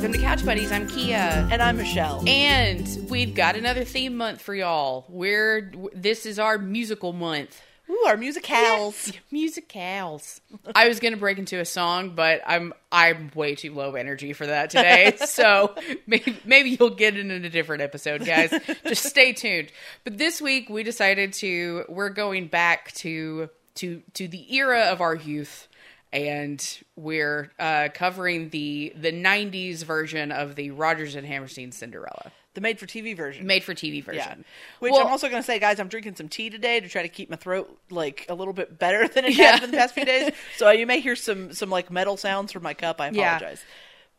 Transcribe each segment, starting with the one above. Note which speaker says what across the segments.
Speaker 1: welcome to Couch Buddies. I'm Kia.
Speaker 2: And I'm Michelle.
Speaker 1: And we've got another theme month for y'all. We're this is our musical month.
Speaker 2: Ooh, our musicals.
Speaker 1: Musicals. I was gonna break into a song, but I'm I'm way too low energy for that today. so maybe maybe you'll get it in a different episode, guys. Just stay tuned. But this week we decided to we're going back to to to the era of our youth and we're uh, covering the the 90s version of the Rodgers and Hammerstein Cinderella.
Speaker 2: The made for TV version.
Speaker 1: Made for TV version.
Speaker 2: Yeah. Which
Speaker 1: Well-
Speaker 2: I'm also going to say, guys, I'm drinking some tea today to try to keep my throat like a little bit better than it
Speaker 1: Yeah.
Speaker 2: has been the past few days. So you may hear some some like metal sounds from my cup. I
Speaker 1: Yeah.
Speaker 2: apologize.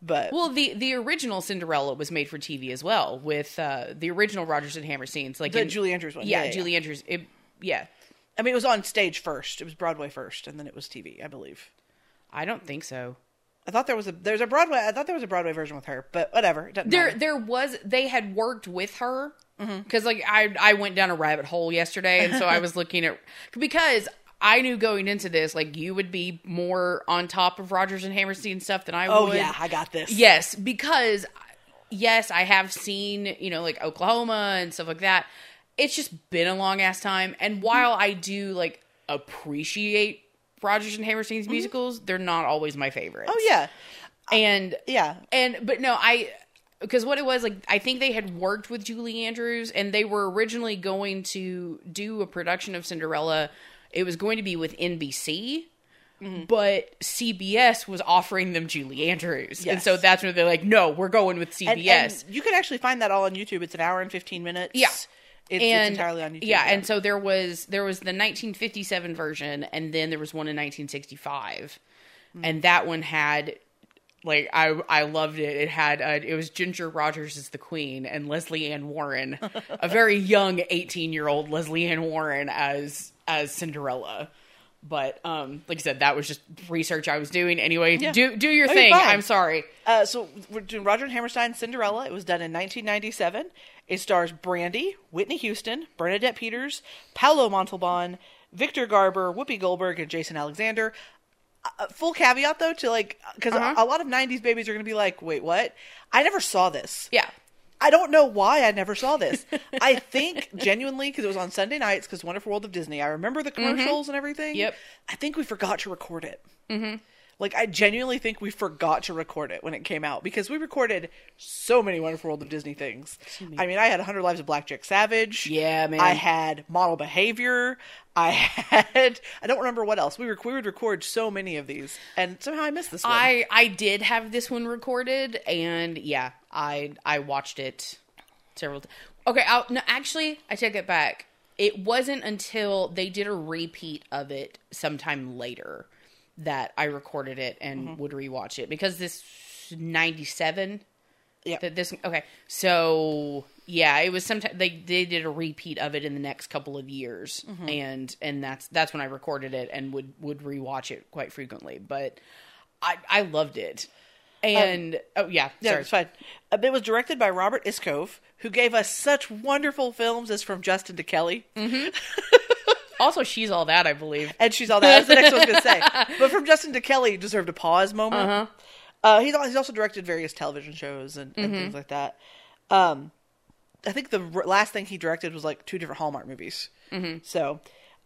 Speaker 2: But
Speaker 1: Well, the the original Cinderella was made for TV as well, with uh, the original Rodgers and Hammersteins, like
Speaker 2: the
Speaker 1: in-
Speaker 2: Julie Andrews one.
Speaker 1: Yeah,
Speaker 2: Yeah, yeah,
Speaker 1: Julie Andrews. It, yeah,
Speaker 2: I mean, it was on stage first. It was Broadway first, and then it was TV, I believe.
Speaker 1: I don't think so.
Speaker 2: I thought there was a there's a Broadway. I thought there was a Broadway version with her, but whatever. It
Speaker 1: There,
Speaker 2: matter.
Speaker 1: there was. They had worked with her
Speaker 2: Mm-hmm.
Speaker 1: because, like, I I went down a rabbit hole yesterday, and so I was looking at because I knew going into this, like, you would be more on top of Rodgers and Hammerstein stuff than I
Speaker 2: Oh
Speaker 1: would.
Speaker 2: yeah, I got this.
Speaker 1: Yes, because yes, I have seen, you know, like Oklahoma and stuff like that. It's just been a long ass time. And while I do like appreciate Rodgers and Hammerstein's mm-hmm. musicals, they're not always my favorites.
Speaker 2: Oh yeah,
Speaker 1: And
Speaker 2: yeah.
Speaker 1: and but no, I because what it was like I think they had worked with Julie Andrews and they were originally going to do a production of Cinderella. It was going to be with NBC. Mm-hmm. But CBS was offering them Julie Andrews. And so that's when they're like, no, we're going with
Speaker 2: And,
Speaker 1: CBS.
Speaker 2: and you can actually find that all on YouTube. It's an hour and fifteen minutes.
Speaker 1: Yeah.
Speaker 2: It's, it's
Speaker 1: and
Speaker 2: entirely on YouTube.
Speaker 1: Yeah, and so there was there was the 1957 version, and then there was one in 1965,
Speaker 2: Hmm.
Speaker 1: and that one had like I I loved it. It had uh, it was Ginger Rogers as the queen and Lesley Ann Warren, a very young 18 year old Lesley Ann Warren as as Cinderella. But um, like I said, that was just research I was doing. Anyway,
Speaker 2: Yeah.
Speaker 1: do do your
Speaker 2: Oh,
Speaker 1: thing. I'm sorry.
Speaker 2: Uh, so we're doing Roger and Hammerstein's Cinderella. It was done in 1997. It stars Brandy, Whitney Houston, Bernadette Peters, Paolo Montalban, Victor Garber, Whoopi Goldberg, and Jason Alexander. Uh, full caveat though to like because
Speaker 1: Uh-huh.
Speaker 2: a, a lot of 90s babies are going to be like, wait, what? I never saw this.
Speaker 1: Yeah.
Speaker 2: I don't know why I never saw this. I think genuinely because it was on Sunday nights because Wonderful World of Disney. I remember the commercials and everything.
Speaker 1: Mm-hmm. Yep.
Speaker 2: I think we forgot to record it. Mm-hmm. Like I genuinely think we forgot to record it when it came out because we recorded so many Wonderful World of Disney things. I mean, I had 100 Lives of Blackjack Savage.
Speaker 1: Yeah, man.
Speaker 2: I had Model Behavior. I had I don't remember what else. We were we would record so many of these, and somehow I missed this one.
Speaker 1: I I did have this one recorded, and yeah, I I watched it several. times. Okay, I'll, no, actually, I take it back. It wasn't until they did a repeat of it sometime later that I recorded it and
Speaker 2: Mm-hmm.
Speaker 1: would rewatch it because this ninety seven.
Speaker 2: Yeah.
Speaker 1: That this okay. So yeah, it was sometime they they did a repeat of it in the next couple of years,
Speaker 2: Mm-hmm.
Speaker 1: and and that's that's when I recorded it and would would rewatch it quite frequently. But I I loved it, and oh yeah,
Speaker 2: Um, Yeah,
Speaker 1: sorry.
Speaker 2: it's fine. Uh, It was directed by Robert Iscove, who gave us such wonderful films as From Justin to Kelly.
Speaker 1: Also, she's all that I believe.
Speaker 2: And she's all that. That's the next one I was going to say. But From Justin to Kelly deserved a pause moment.
Speaker 1: Uh-huh.
Speaker 2: Uh, he's, he's also directed various television shows and, and
Speaker 1: Mm-hmm.
Speaker 2: things like that. Um, I think the r- last thing he directed was like two different Hallmark movies. Mm-hmm. So.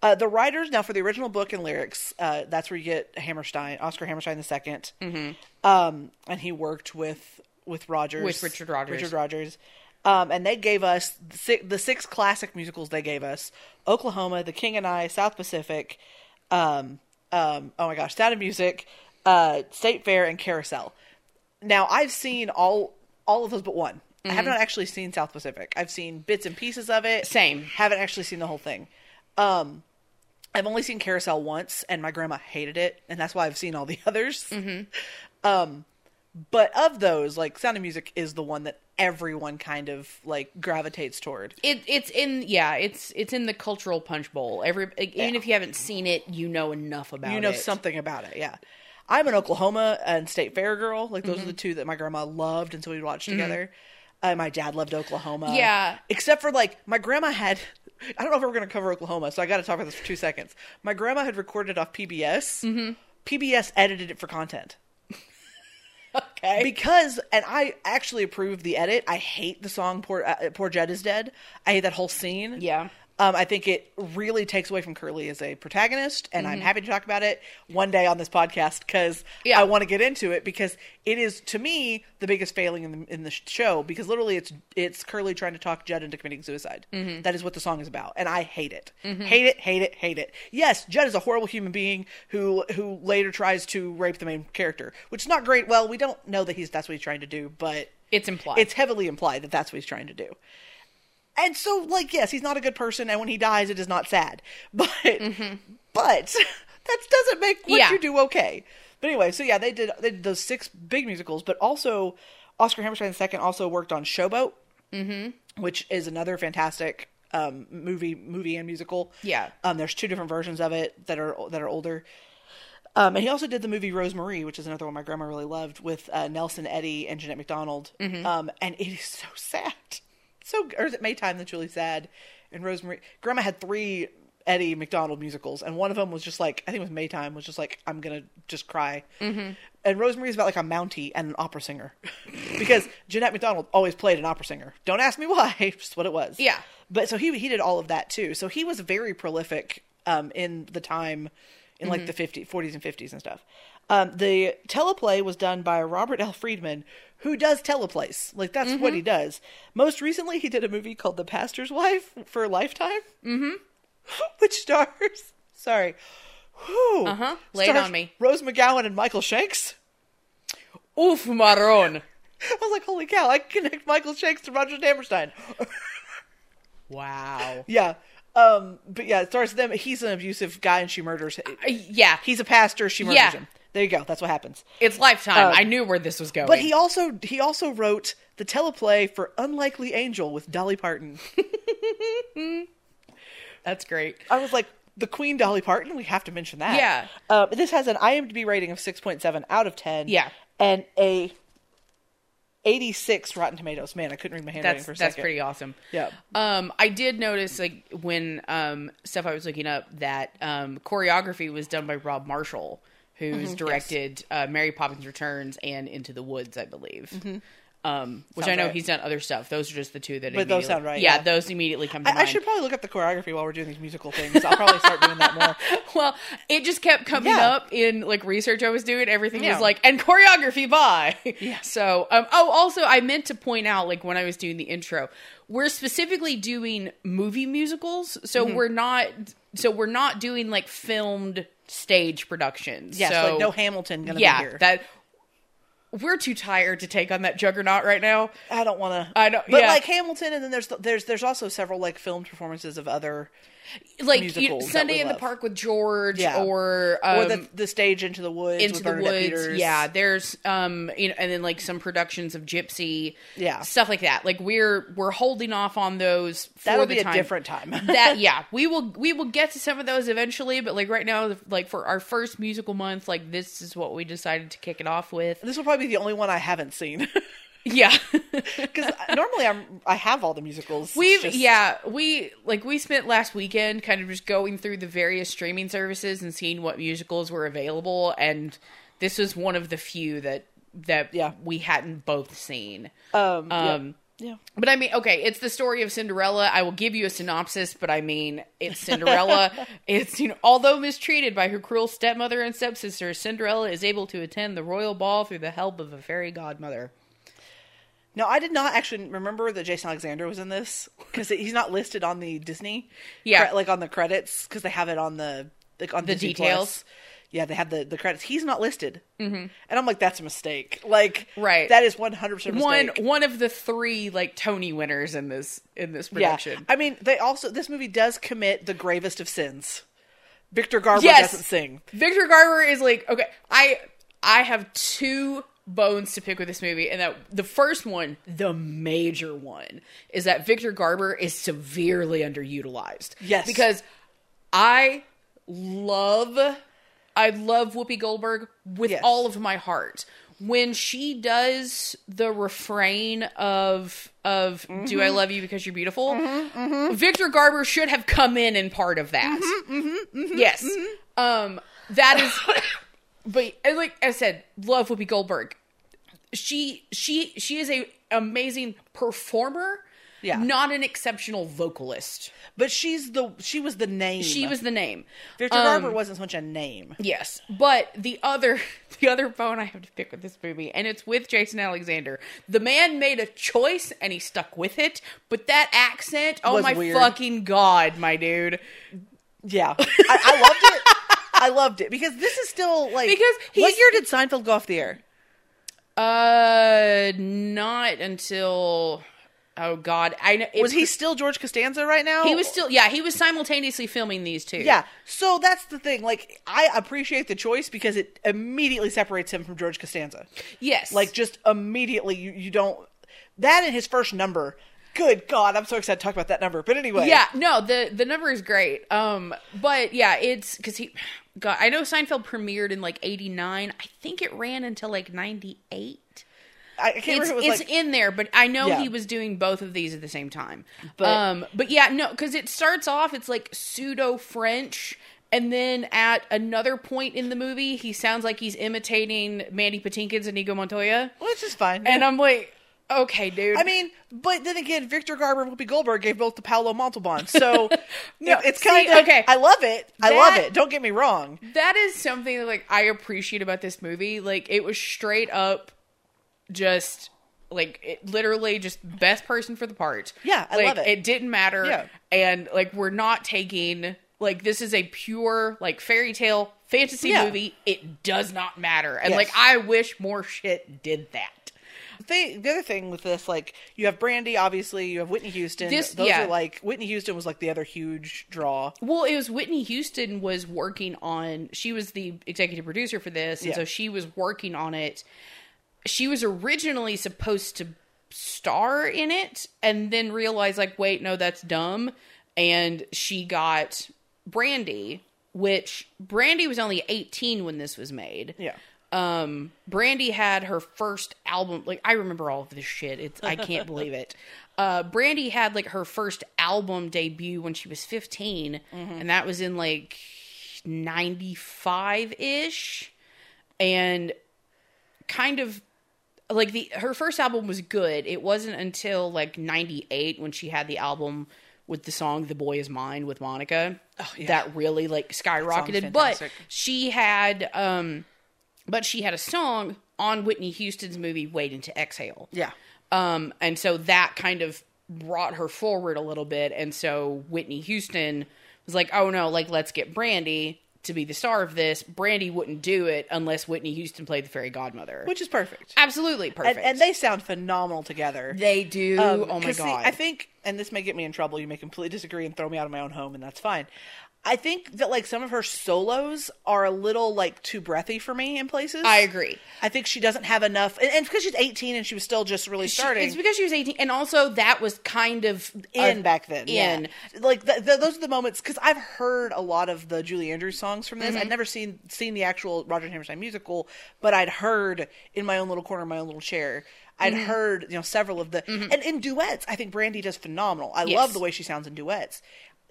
Speaker 2: Uh, the writers now for the original book and lyrics. Uh, that's where you get Hammerstein, Oscar Hammerstein the 2nd mm-hmm. um, and he worked with with Rodgers,
Speaker 1: With Richard Rodgers.
Speaker 2: Richard Rodgers, um, and they gave us the six, the six classic musicals. They gave us Oklahoma, The King and I, South Pacific, um, um, oh my gosh, Sound of Music, uh, State Fair, and Carousel. Now I've seen all all of those but one. I have not actually seen South Pacific. I've seen bits and pieces of it.
Speaker 1: Same.
Speaker 2: Haven't actually seen the whole thing. Um, I've only seen Carousel once, and my grandma hated it, and that's why I've seen all the others. Um, but of those, like Sound of Music is the one that everyone kind of like gravitates toward.
Speaker 1: It, it's in yeah, it's it's in the cultural punch bowl. Every even if you haven't seen it, you know enough about it.
Speaker 2: you know something about it, yeah. I'm an Oklahoma and State Fair girl. Like those are the mm-hmm. two that my grandma loved, and so we'd watch mm-hmm. together. Uh, my dad loved Oklahoma.
Speaker 1: Yeah.
Speaker 2: Except for like my grandma had. I don't know if we're going to cover Oklahoma, so I got to talk about this for two seconds. My grandma had recorded off PBS. Mm-hmm. PBS edited it for content.
Speaker 1: Okay.
Speaker 2: because and I actually approve the edit. I hate the song "Poor uh, Poor Jud is Dead." I hate that whole scene.
Speaker 1: Yeah.
Speaker 2: Um, I think it really takes away from Curly as a protagonist, and I'm happy to talk about it one day on this podcast because
Speaker 1: Mm-hmm. Yeah.
Speaker 2: I want to get into it because it is to me the biggest failing in the in the show because literally it's it's Curly trying to talk Jud into committing suicide.
Speaker 1: Mm-hmm.
Speaker 2: That is what the song is about, and I hate it, hate it, hate it, hate it. Yes, Jud is a horrible human being who who later tries to rape the main character, which is not great. Well, we don't know that he's that's what he's trying to do, but
Speaker 1: It's implied.
Speaker 2: it's heavily implied that that's what he's trying to do. And so, like, yes, he's not a good person, and when he dies, it is not sad. But, but that doesn't make what
Speaker 1: Mm-hmm. Yeah.
Speaker 2: you do okay. But anyway, so yeah, they did they did those six big musicals, but also Oscar Hammerstein II also worked on Showboat, mm-hmm. which is another fantastic um, movie movie and musical.
Speaker 1: Yeah.
Speaker 2: um, there's two different versions of it that are that are older. Um, and he also did the movie Rose Marie, which is another one my grandma really loved, with uh, Nelson Eddy and Jeanette MacDonald.
Speaker 1: Mm-hmm.
Speaker 2: Um, and it is so sad. So, or is it Maytime that's really sad? And Rose Marie, Grandma had three Eddy MacDonald musicals, and one of them was just like I think it was Maytime was just like I'm gonna just cry. Mm-hmm. And Rose Marie's about like a Mountie and an opera singer, because Jeanette MacDonald always played an opera singer. Don't ask me why, just what it was.
Speaker 1: Yeah.
Speaker 2: But so he he did all of that too. So he was very prolific um, in the time in like the 50s, 40s and 50s and stuff. Um, the teleplay was done by Robert L. Freedman, who does teleplays. Like that's what he does. Most recently, he did a movie called The Pastor's Wife for Lifetime, mm-hmm. which stars. Sorry. Whew,
Speaker 1: Uh-huh. Lay
Speaker 2: stars
Speaker 1: on me.
Speaker 2: Rose McGowan and Michael Shanks.
Speaker 1: Oof, Maron.
Speaker 2: I was like, holy cow! I connect Michael Shanks to Roger Hammerstein.
Speaker 1: Wow.
Speaker 2: Yeah. Um, but yeah, it stars them. He's an abusive guy and she murders him.
Speaker 1: Uh, yeah.
Speaker 2: He's a pastor, she murders
Speaker 1: Yeah.
Speaker 2: him. There you go. That's what happens.
Speaker 1: It's Lifetime.
Speaker 2: Um,
Speaker 1: I knew where this was going.
Speaker 2: But he also he also wrote the teleplay for Unlikely Angel with Dolly Parton.
Speaker 1: That's great.
Speaker 2: I was like, the Queen Dolly Parton. We have to mention that.
Speaker 1: Yeah.
Speaker 2: Uh, this has an IMDb rating of six point seven out of ten.
Speaker 1: Yeah.
Speaker 2: And a eighty six Rotten Tomatoes. Man, I couldn't read my handwriting
Speaker 1: That's
Speaker 2: for a
Speaker 1: that's
Speaker 2: second.
Speaker 1: pretty awesome.
Speaker 2: Yeah.
Speaker 1: Um, I did notice like when um stuff I was looking up that um choreography was done by Rob Marshall, who's
Speaker 2: Mm-hmm.
Speaker 1: directed uh, Mary Poppins Returns and Into the Woods, I believe. Um, which I know
Speaker 2: right.
Speaker 1: he's done other stuff. Those are just the two that.
Speaker 2: But those sound right,
Speaker 1: Yeah,
Speaker 2: yeah.
Speaker 1: those immediately come to
Speaker 2: I, I should probably look up the choreography while we're doing these musical things. I'll probably start doing that more.
Speaker 1: Well, it just kept coming
Speaker 2: Yeah.
Speaker 1: up in like research I was doing. Everything
Speaker 2: Yeah.
Speaker 1: was like, and choreography by.
Speaker 2: Yeah.
Speaker 1: So, um, oh, also, I meant to point out, like when I was doing the intro, we're specifically doing movie musicals, so
Speaker 2: Mm-hmm.
Speaker 1: we're not, so we're not doing like filmed stage productions.
Speaker 2: Yes,
Speaker 1: so,
Speaker 2: like no Hamilton gonna
Speaker 1: yeah,
Speaker 2: be here.
Speaker 1: that we're too tired to take on that juggernaut right now.
Speaker 2: I don't want to.
Speaker 1: I know-
Speaker 2: but
Speaker 1: yeah.
Speaker 2: like Hamilton, and then there's there's there's also several like filmed performances of other
Speaker 1: Like you, Sunday in the. Park with George,
Speaker 2: Yeah.
Speaker 1: or um,
Speaker 2: or the the stage into the woods
Speaker 1: into
Speaker 2: with
Speaker 1: the woods.
Speaker 2: Peters.
Speaker 1: Yeah, there's um, you know, and then like some productions of Gypsy,
Speaker 2: Yeah.
Speaker 1: stuff like that. Like we're we're holding off on those for
Speaker 2: that'll
Speaker 1: the
Speaker 2: be
Speaker 1: time.
Speaker 2: a different time.
Speaker 1: that yeah, we will we will get to some of those eventually, but like right now, like for our first musical month, like this is what we decided to kick it off with.
Speaker 2: this will probably be the only one I haven't seen
Speaker 1: Yeah.
Speaker 2: because normally I'm I have all the musicals.
Speaker 1: We've
Speaker 2: just-
Speaker 1: yeah we like we spent last weekend kind of just going through the various streaming services and seeing what musicals were available, and this was one of the few that that
Speaker 2: Yeah.
Speaker 1: we hadn't both seen.
Speaker 2: Um, yeah.
Speaker 1: Um,
Speaker 2: yeah.
Speaker 1: But I mean, okay, it's the story of Cinderella. I will give you a synopsis, but I mean, it's Cinderella. it's, you know, although mistreated by her cruel stepmother and stepsister, Cinderella is able to attend the royal ball through the help of a fairy godmother.
Speaker 2: No, I did not actually remember that Jason Alexander was in this because he's not listed on the Disney.
Speaker 1: Yeah.
Speaker 2: cre- like on the credits because they have it on the like on
Speaker 1: The
Speaker 2: Disney
Speaker 1: details?
Speaker 2: Plus. Yeah, they have the the credits. He's not listed, mm-hmm. and I'm like, that's a mistake. Like,
Speaker 1: Right.
Speaker 2: That is 100 percent
Speaker 1: One one of the three like Tony winners in this in this
Speaker 2: Yeah,
Speaker 1: production.
Speaker 2: I mean, they also this movie does commit the gravest of sins. Victor Garber
Speaker 1: Yes.
Speaker 2: doesn't sing.
Speaker 1: Victor Garber is like okay. I I have two bones to pick with this movie, and that the first one, the major one, is that Victor Garber is severely underutilized.
Speaker 2: Yes.
Speaker 1: because I love I love Whoopi Goldberg with
Speaker 2: Yes.
Speaker 1: all of my heart. When she does the refrain of of "Do I mm-hmm. love you because you're beautiful," mm-hmm, mm-hmm. Victor Garber should have come in and part of that. yes, um, that is. But and like I said, love Whoopi Goldberg. she she she is a amazing performer.
Speaker 2: Yeah.
Speaker 1: not an exceptional vocalist.
Speaker 2: But she's the she was the name.
Speaker 1: She was the name.
Speaker 2: Victor
Speaker 1: Um,
Speaker 2: Garber wasn't so much a name.
Speaker 1: Yes, but the other the other bone I have to pick with this movie, and it's with Jason Alexander. The man made a choice and he stuck with it, but that accent, oh
Speaker 2: Was
Speaker 1: my
Speaker 2: weird.
Speaker 1: fucking god, my dude!
Speaker 2: Yeah, I, I loved it. I loved it because this is still like
Speaker 1: Because
Speaker 2: what year did Seinfeld go off the air?
Speaker 1: Uh, not until oh god, I know
Speaker 2: Was he still George Costanza right now?
Speaker 1: He was still yeah, he was simultaneously filming these two.
Speaker 2: Yeah, so that's the thing. Like, I appreciate the choice because it immediately separates him from George Costanza.
Speaker 1: Yes.
Speaker 2: Like, just immediately, you, you don't. That in his first number. Good God, I'm so excited to talk about that number. But anyway,
Speaker 1: Yeah, no, the the number is great. Um, but yeah, it's because he, God, I know Seinfeld premiered in like '89. I think it ran until like '98.
Speaker 2: I, can't
Speaker 1: It's
Speaker 2: remember. It was
Speaker 1: it's
Speaker 2: like,
Speaker 1: in there, but I know
Speaker 2: Yeah.
Speaker 1: he was doing both of these at the same time.
Speaker 2: But-
Speaker 1: um, but yeah, no, because it starts off it's like pseudo French. And then at another point in the movie, he sounds like he's imitating Mandy Patinkin's Inigo Montoya.
Speaker 2: which is fine.
Speaker 1: And I'm like, okay, dude.
Speaker 2: I mean, but then again, Victor Garber and Whoopi Goldberg gave both to Paolo Montalban, so
Speaker 1: No,
Speaker 2: it's kind of
Speaker 1: okay.
Speaker 2: I love it. I love it. Don't get me wrong.
Speaker 1: that is something that like I appreciate about this movie. Like it was straight up just like it literally just best person for the part.
Speaker 2: Yeah, I
Speaker 1: like,
Speaker 2: love it.
Speaker 1: It didn't matter.
Speaker 2: Yeah.
Speaker 1: And like we're not taking like this is a pure like fairy tale fantasy
Speaker 2: Yeah.
Speaker 1: movie. It does not matter. And
Speaker 2: Yes.
Speaker 1: like I wish more shit did that.
Speaker 2: The, the other thing with this, like, you have Brandy, obviously, you have Whitney Houston.
Speaker 1: This-
Speaker 2: Those
Speaker 1: yeah.
Speaker 2: are like Whitney Houston was like the other huge draw.
Speaker 1: Well, it was Whitney Houston was working on. She was the executive producer for this, and
Speaker 2: Yeah.
Speaker 1: so she was working on it. She was originally supposed to star in it, and then realized like, wait, no, that's dumb, and she got Brandy, which Brandy was only eighteen when this was made.
Speaker 2: Yeah.
Speaker 1: Um, Brandy had her first album. Like I remember all of this shit. It's I can't believe it. Uh, Brandy had like her first album debut when she was 15 and that was in like ninety five ish, and kind of like the her first album was good. It wasn't until like ninety eight when she had the album with the song "The Boy Is Mine" with Monica
Speaker 2: yeah.
Speaker 1: that really like skyrocketed. But she had um but she had a song on Whitney Houston's movie Waiting to Exhale.
Speaker 2: Yeah.
Speaker 1: Um and so that kind of brought her forward a little bit and so Whitney Houston was like, "Oh no, like let's get Brandy to be the star of this." Brandy wouldn't do it unless Whitney Houston played the fairy godmother.
Speaker 2: Which is perfect.
Speaker 1: Absolutely perfect.
Speaker 2: And, and they sound phenomenal together.
Speaker 1: they do.
Speaker 2: Um,
Speaker 1: oh my
Speaker 2: 'cause see,
Speaker 1: god.
Speaker 2: I think, and this may get me in trouble. You may completely disagree and throw me out of my own home, and that's fine. I think that like some of her solos are a little like too breathy for me in places.
Speaker 1: I agree.
Speaker 2: I think she doesn't have enough, and, and because she's 18 and she was still just really
Speaker 1: She-
Speaker 2: starting.
Speaker 1: it's because she was 18 and also that was kind of
Speaker 2: in
Speaker 1: a-
Speaker 2: back then.
Speaker 1: in
Speaker 2: yeah. like th th those are the moments because I've heard a lot of the Julie Andrews songs from this.
Speaker 1: Mm-hmm.
Speaker 2: I'd never seen seen the actual Roger Hammerstein musical, but I'd heard in my own little corner, my own little chair. I'd
Speaker 1: Mm-hmm.
Speaker 2: heard you know several of the and in duets. I think Brandy does phenomenal. I
Speaker 1: Yes.
Speaker 2: love the way she sounds in duets.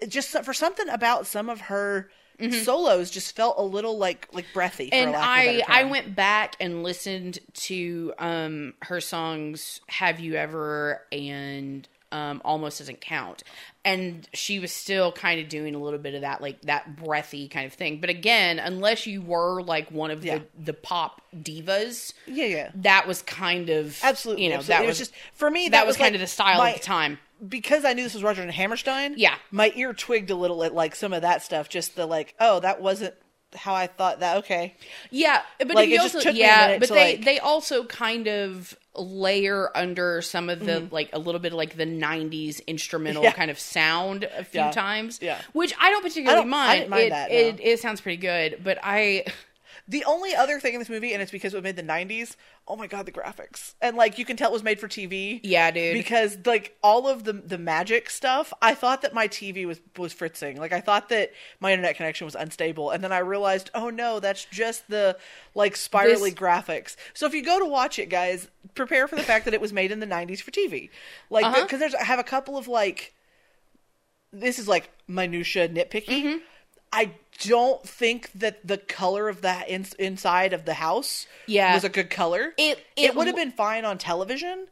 Speaker 2: Just for something about some of her.
Speaker 1: Mm-hmm.
Speaker 2: Solos just felt a little like like breathy. For
Speaker 1: and
Speaker 2: lack of a
Speaker 1: I I went back and listened to um her songs "Have You Ever" and um "Almost Doesn't Count," and she was still kind of doing a little bit of that like that breathy kind of thing. But again, unless you were like one of
Speaker 2: Yeah.
Speaker 1: the the pop divas,
Speaker 2: Yeah, yeah.
Speaker 1: that was kind of
Speaker 2: Absolutely,
Speaker 1: you know
Speaker 2: absolutely.
Speaker 1: that was,
Speaker 2: was just for me.
Speaker 1: that, was,
Speaker 2: like,
Speaker 1: kind of the style
Speaker 2: my-
Speaker 1: at the time.
Speaker 2: Because I knew this was Roger and Hammerstein.
Speaker 1: Yeah.
Speaker 2: my ear twigged a little at like some of that stuff. Just the like, oh, that wasn't how I thought that. Okay,
Speaker 1: Yeah, but
Speaker 2: Like,
Speaker 1: he
Speaker 2: it just
Speaker 1: also,
Speaker 2: took me a
Speaker 1: yeah,
Speaker 2: minute
Speaker 1: but
Speaker 2: to,
Speaker 1: they
Speaker 2: like-
Speaker 1: they also kind of layer under some of the
Speaker 2: Mm-hmm.
Speaker 1: like a little bit of like the '90s instrumental
Speaker 2: Yeah.
Speaker 1: kind of sound a few
Speaker 2: Yeah.
Speaker 1: times.
Speaker 2: Yeah.
Speaker 1: which I don't particularly
Speaker 2: I don't- I
Speaker 1: mind.
Speaker 2: didn't mind
Speaker 1: it,
Speaker 2: that, no.
Speaker 1: it it sounds pretty good, but I
Speaker 2: the only other thing in this movie, and it's because it was made in the '90s. Oh my god, the graphics, and like you can tell it was made for TV.
Speaker 1: Yeah, dude.
Speaker 2: Because like all of the the magic stuff, I thought that my TV was was fritzing. Like I thought that my internet connection was unstable, and then I realized, oh no, that's just the like spirally
Speaker 1: This-
Speaker 2: graphics. So if you go to watch it, guys, prepare for the fact that it was made in the '90s for TV. Like
Speaker 1: Uh-huh.
Speaker 2: because there's I have a couple of like this is like minutia nitpicky.
Speaker 1: Mm-hmm.
Speaker 2: I don't think that the color of that in, inside of the house
Speaker 1: Yeah.
Speaker 2: was a good color.
Speaker 1: It-
Speaker 2: it,
Speaker 1: it
Speaker 2: would have been fine on television,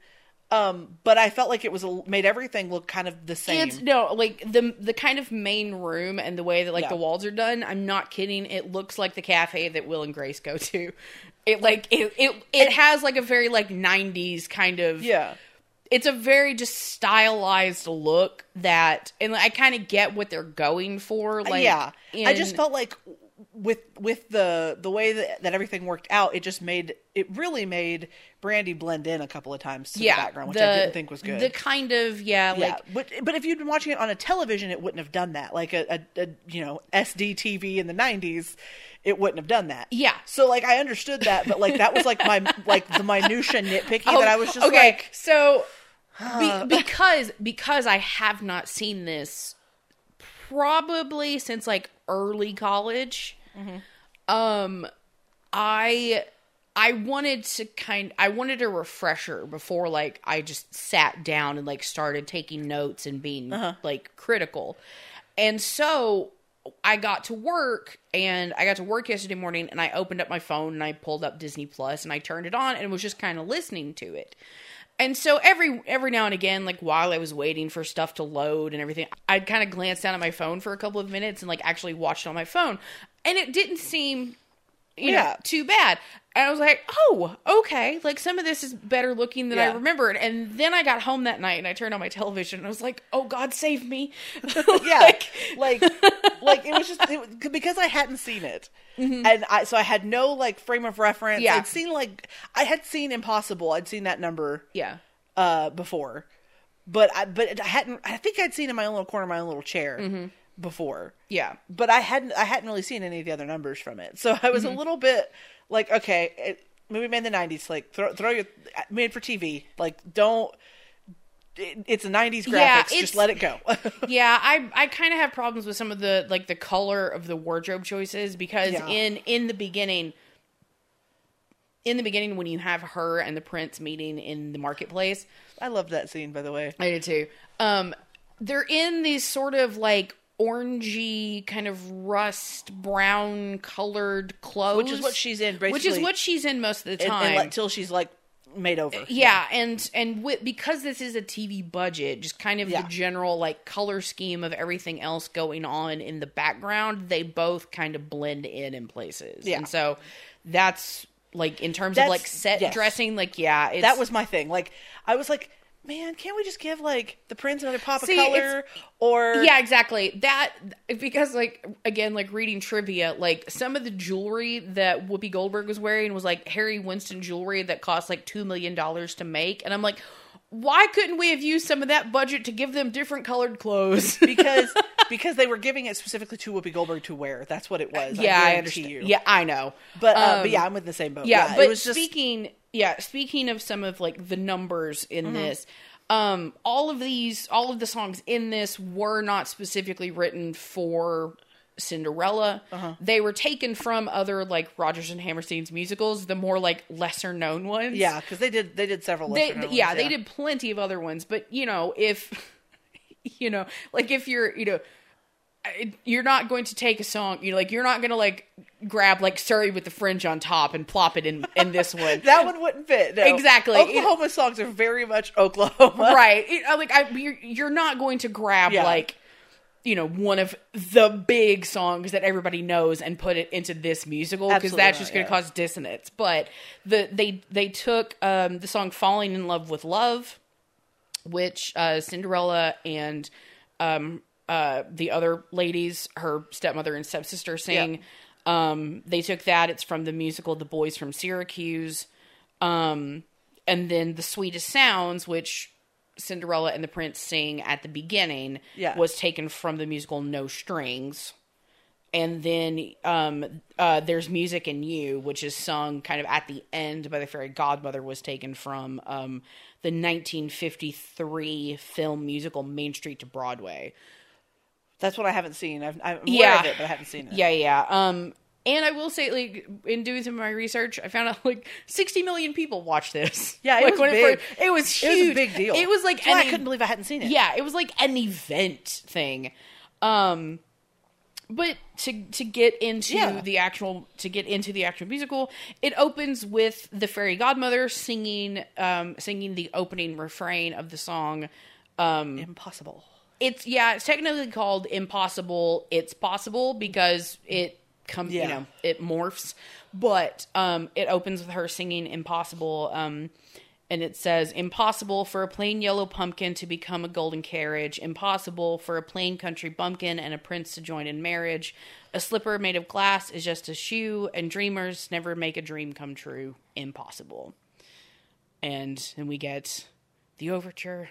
Speaker 2: um, but I felt like it was a, made everything look kind of the same.
Speaker 1: It's no like the the kind of main room and the way that like
Speaker 2: Yeah.
Speaker 1: the walls are done. I'm not kidding. It looks like the cafe that Will and Grace go to. It like it it, it has like a very like 90s kind of
Speaker 2: yeah,
Speaker 1: it's a very just stylized look that and I kind of get what they're going for uh, like
Speaker 2: yeah. I just felt like with with the the way that, that everything worked out, it just made it really made Brandy blend in a couple of times to
Speaker 1: yeah
Speaker 2: the background, which
Speaker 1: the-
Speaker 2: I didn't think was good.
Speaker 1: The kind of yeah,
Speaker 2: yeah,
Speaker 1: like
Speaker 2: but but if you'd been watching it on a television, it wouldn't have done that. Like a, a, a you know SD TV in the '90s, it wouldn't have done that.
Speaker 1: Yeah.
Speaker 2: So like I understood that, but like that was like my like the minutia nitpicky that oh, I was just
Speaker 1: Oh, okay.
Speaker 2: like,
Speaker 1: so be, because because I have not seen this probably since like early college.
Speaker 2: Mm-hmm.
Speaker 1: Um, I I wanted to kind I wanted a refresher before like I just sat down and like started taking notes and being
Speaker 2: Uh-huh.
Speaker 1: like critical. And so I got to work and I got to work yesterday morning and I opened up my phone and I pulled up Disney Plus and I turned it on and was just kind of listening to it. And so every every now and again, like while I was waiting for stuff to load and everything, I'd kind of glance down at my phone for a couple of minutes and like actually watch it on my phone. And it didn't seem you know,
Speaker 2: Yeah.
Speaker 1: too bad. And I was like, oh, okay. Like some of this is better looking than I remembered. And then I got home that night and I turned on my television and I was like, oh, God save me.
Speaker 2: yeah,
Speaker 1: Like-
Speaker 2: like like, it was just it, because I hadn't seen it, and I so I had no like frame of reference.
Speaker 1: Mm-hmm. Yeah.
Speaker 2: I'd seen like I had seen Impossible. I'd seen that number.
Speaker 1: yeah.
Speaker 2: uh, before, but I but I hadn't. I think I'd seen in my own little corner, my own little chair
Speaker 1: Mm-hmm.
Speaker 2: Before.
Speaker 1: Yeah.
Speaker 2: But I hadn't. I hadn't really seen any of the other numbers from it, so I was
Speaker 1: Mm-hmm.
Speaker 2: a little bit like, okay, it, movie made in the '90s. Like throw throw your made for TV. Like don't. It, it's a '90s graphics.
Speaker 1: Yeah,
Speaker 2: just let it go.
Speaker 1: yeah i i kind of have problems with some of the like the color of the wardrobe choices because
Speaker 2: Yeah.
Speaker 1: in in the beginning in the beginning when you have her and the prince meeting in the marketplace
Speaker 2: I loved that scene, by the way.
Speaker 1: i did too um they're in these sort of like orangey kind of rust brown colored clothes
Speaker 2: Which is what she's in,
Speaker 1: which is what she's in most of the time
Speaker 2: until she's like made over.
Speaker 1: Uh, yeah, and and with, because this is a TV budget, just kind of
Speaker 2: Yeah.
Speaker 1: the general like color scheme of everything else going on in the background, they both kind of blend in in places.
Speaker 2: Yeah.
Speaker 1: and so that's like in terms
Speaker 2: That's-
Speaker 1: of like set
Speaker 2: yes.
Speaker 1: dressing, like yeah, it's,
Speaker 2: that was my thing. Like I was like, man, can't we just give like the prince another pop
Speaker 1: See,
Speaker 2: of color? Or
Speaker 1: yeah, exactly. That because like again, like reading trivia, like some of the jewelry that Whoopi Goldberg was wearing was like Harry Winston jewelry that cost like two million dollars to make, and I'm like. Why couldn't we have used some of that budget to give them different colored clothes?
Speaker 2: because because they were giving it specifically to Whoopi Goldberg to wear. That's what it was.
Speaker 1: yeah, I,
Speaker 2: guarantee
Speaker 1: understand.
Speaker 2: You.
Speaker 1: Yeah, I know.
Speaker 2: but uh,
Speaker 1: Um,
Speaker 2: but yeah, I'm in the same boat.
Speaker 1: yeah,
Speaker 2: Yeah,
Speaker 1: but
Speaker 2: it was just
Speaker 1: speaking yeah speaking of some of like the numbers in
Speaker 2: Mm-hmm.
Speaker 1: this um all of these all of the songs in this were not specifically written for cinderella
Speaker 2: Uh-huh.
Speaker 1: they were taken from other like Rodgers and hammerstein's musicals the more like lesser known ones
Speaker 2: yeah, because they did they did several.
Speaker 1: they, yeah,
Speaker 2: ones,
Speaker 1: they did plenty of other ones, but you know, if you know, like if you're, you know, you're not going to take a song, you know, like you're not going to like grab like Surrey with the fringe on top and plop it in in this one.
Speaker 2: That one wouldn't fit. No.
Speaker 1: Exactly.
Speaker 2: Oklahoma songs are very much Oklahoma.
Speaker 1: right. It- uh, like I you're, you're not going to grab
Speaker 2: Yeah.
Speaker 1: like you know one of the big songs that everybody knows and put it into this musical because that's just going to
Speaker 2: yeah.
Speaker 1: cause dissonance but the they they took um the song falling in love with love which uh cinderella and um uh the other ladies her stepmother and stepsister sing. Um they took that. It's from the musical the boys from syracuse. Um and then the sweetest sounds which cinderella and the prince sing at the beginning
Speaker 2: Yeah.
Speaker 1: was taken from the musical no strings. And then um, uh, there's music in you which is sung kind of at the end by the fairy godmother was taken from um, the 1953 film musical main street to broadway
Speaker 2: That's what I haven't seen. I've, I'm aware
Speaker 1: Yeah.
Speaker 2: of it, but I haven't seen it.
Speaker 1: yeah yeah um and I will say, like, in doing some of my research, I found out like 60 million people watched this.
Speaker 2: Yeah, it
Speaker 1: like,
Speaker 2: was big.
Speaker 1: first- it was
Speaker 2: It was
Speaker 1: huge.
Speaker 2: a big deal.
Speaker 1: It was like
Speaker 2: why I couldn't believe I hadn't seen it.
Speaker 1: yeah, it was like an event thing. Um but to to get into
Speaker 2: Yeah.
Speaker 1: the actual to get into the actual musical, it opens with the fairy godmother singing um singing the opening refrain of the song.
Speaker 2: um, Impossible.
Speaker 1: It's yeah, it's technically called Impossible. It's possible because it comes, you know, it morphs. But um, it opens with her singing Impossible. Um, and it says, Impossible for a plain yellow pumpkin to become a golden carriage. Impossible for a plain country bumpkin and a prince to join in marriage. A slipper made of glass is just a shoe, and dreamers never make a dream come true. Impossible. And then we get the overture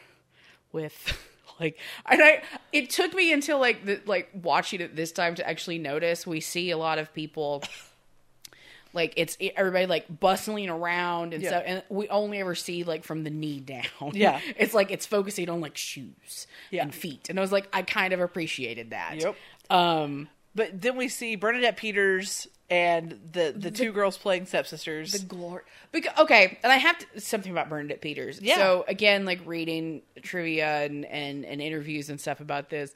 Speaker 1: with like and I it took me until like the like watching it this time to actually notice we see a lot of people like it's everybody like bustling around and
Speaker 2: Yeah.
Speaker 1: stuff and we only ever see like from the knee down
Speaker 2: Yeah.
Speaker 1: it's like it's focusing on like shoes
Speaker 2: Yeah.
Speaker 1: and feet and i was like i kind of appreciated that
Speaker 2: Yep.
Speaker 1: um
Speaker 2: But then we see Bernadette Peters and the the two girls playing stepsisters.
Speaker 1: the glory because okay and i have to, something about bernadette peters
Speaker 2: Yeah.
Speaker 1: so again like reading trivia and, and and interviews and stuff about this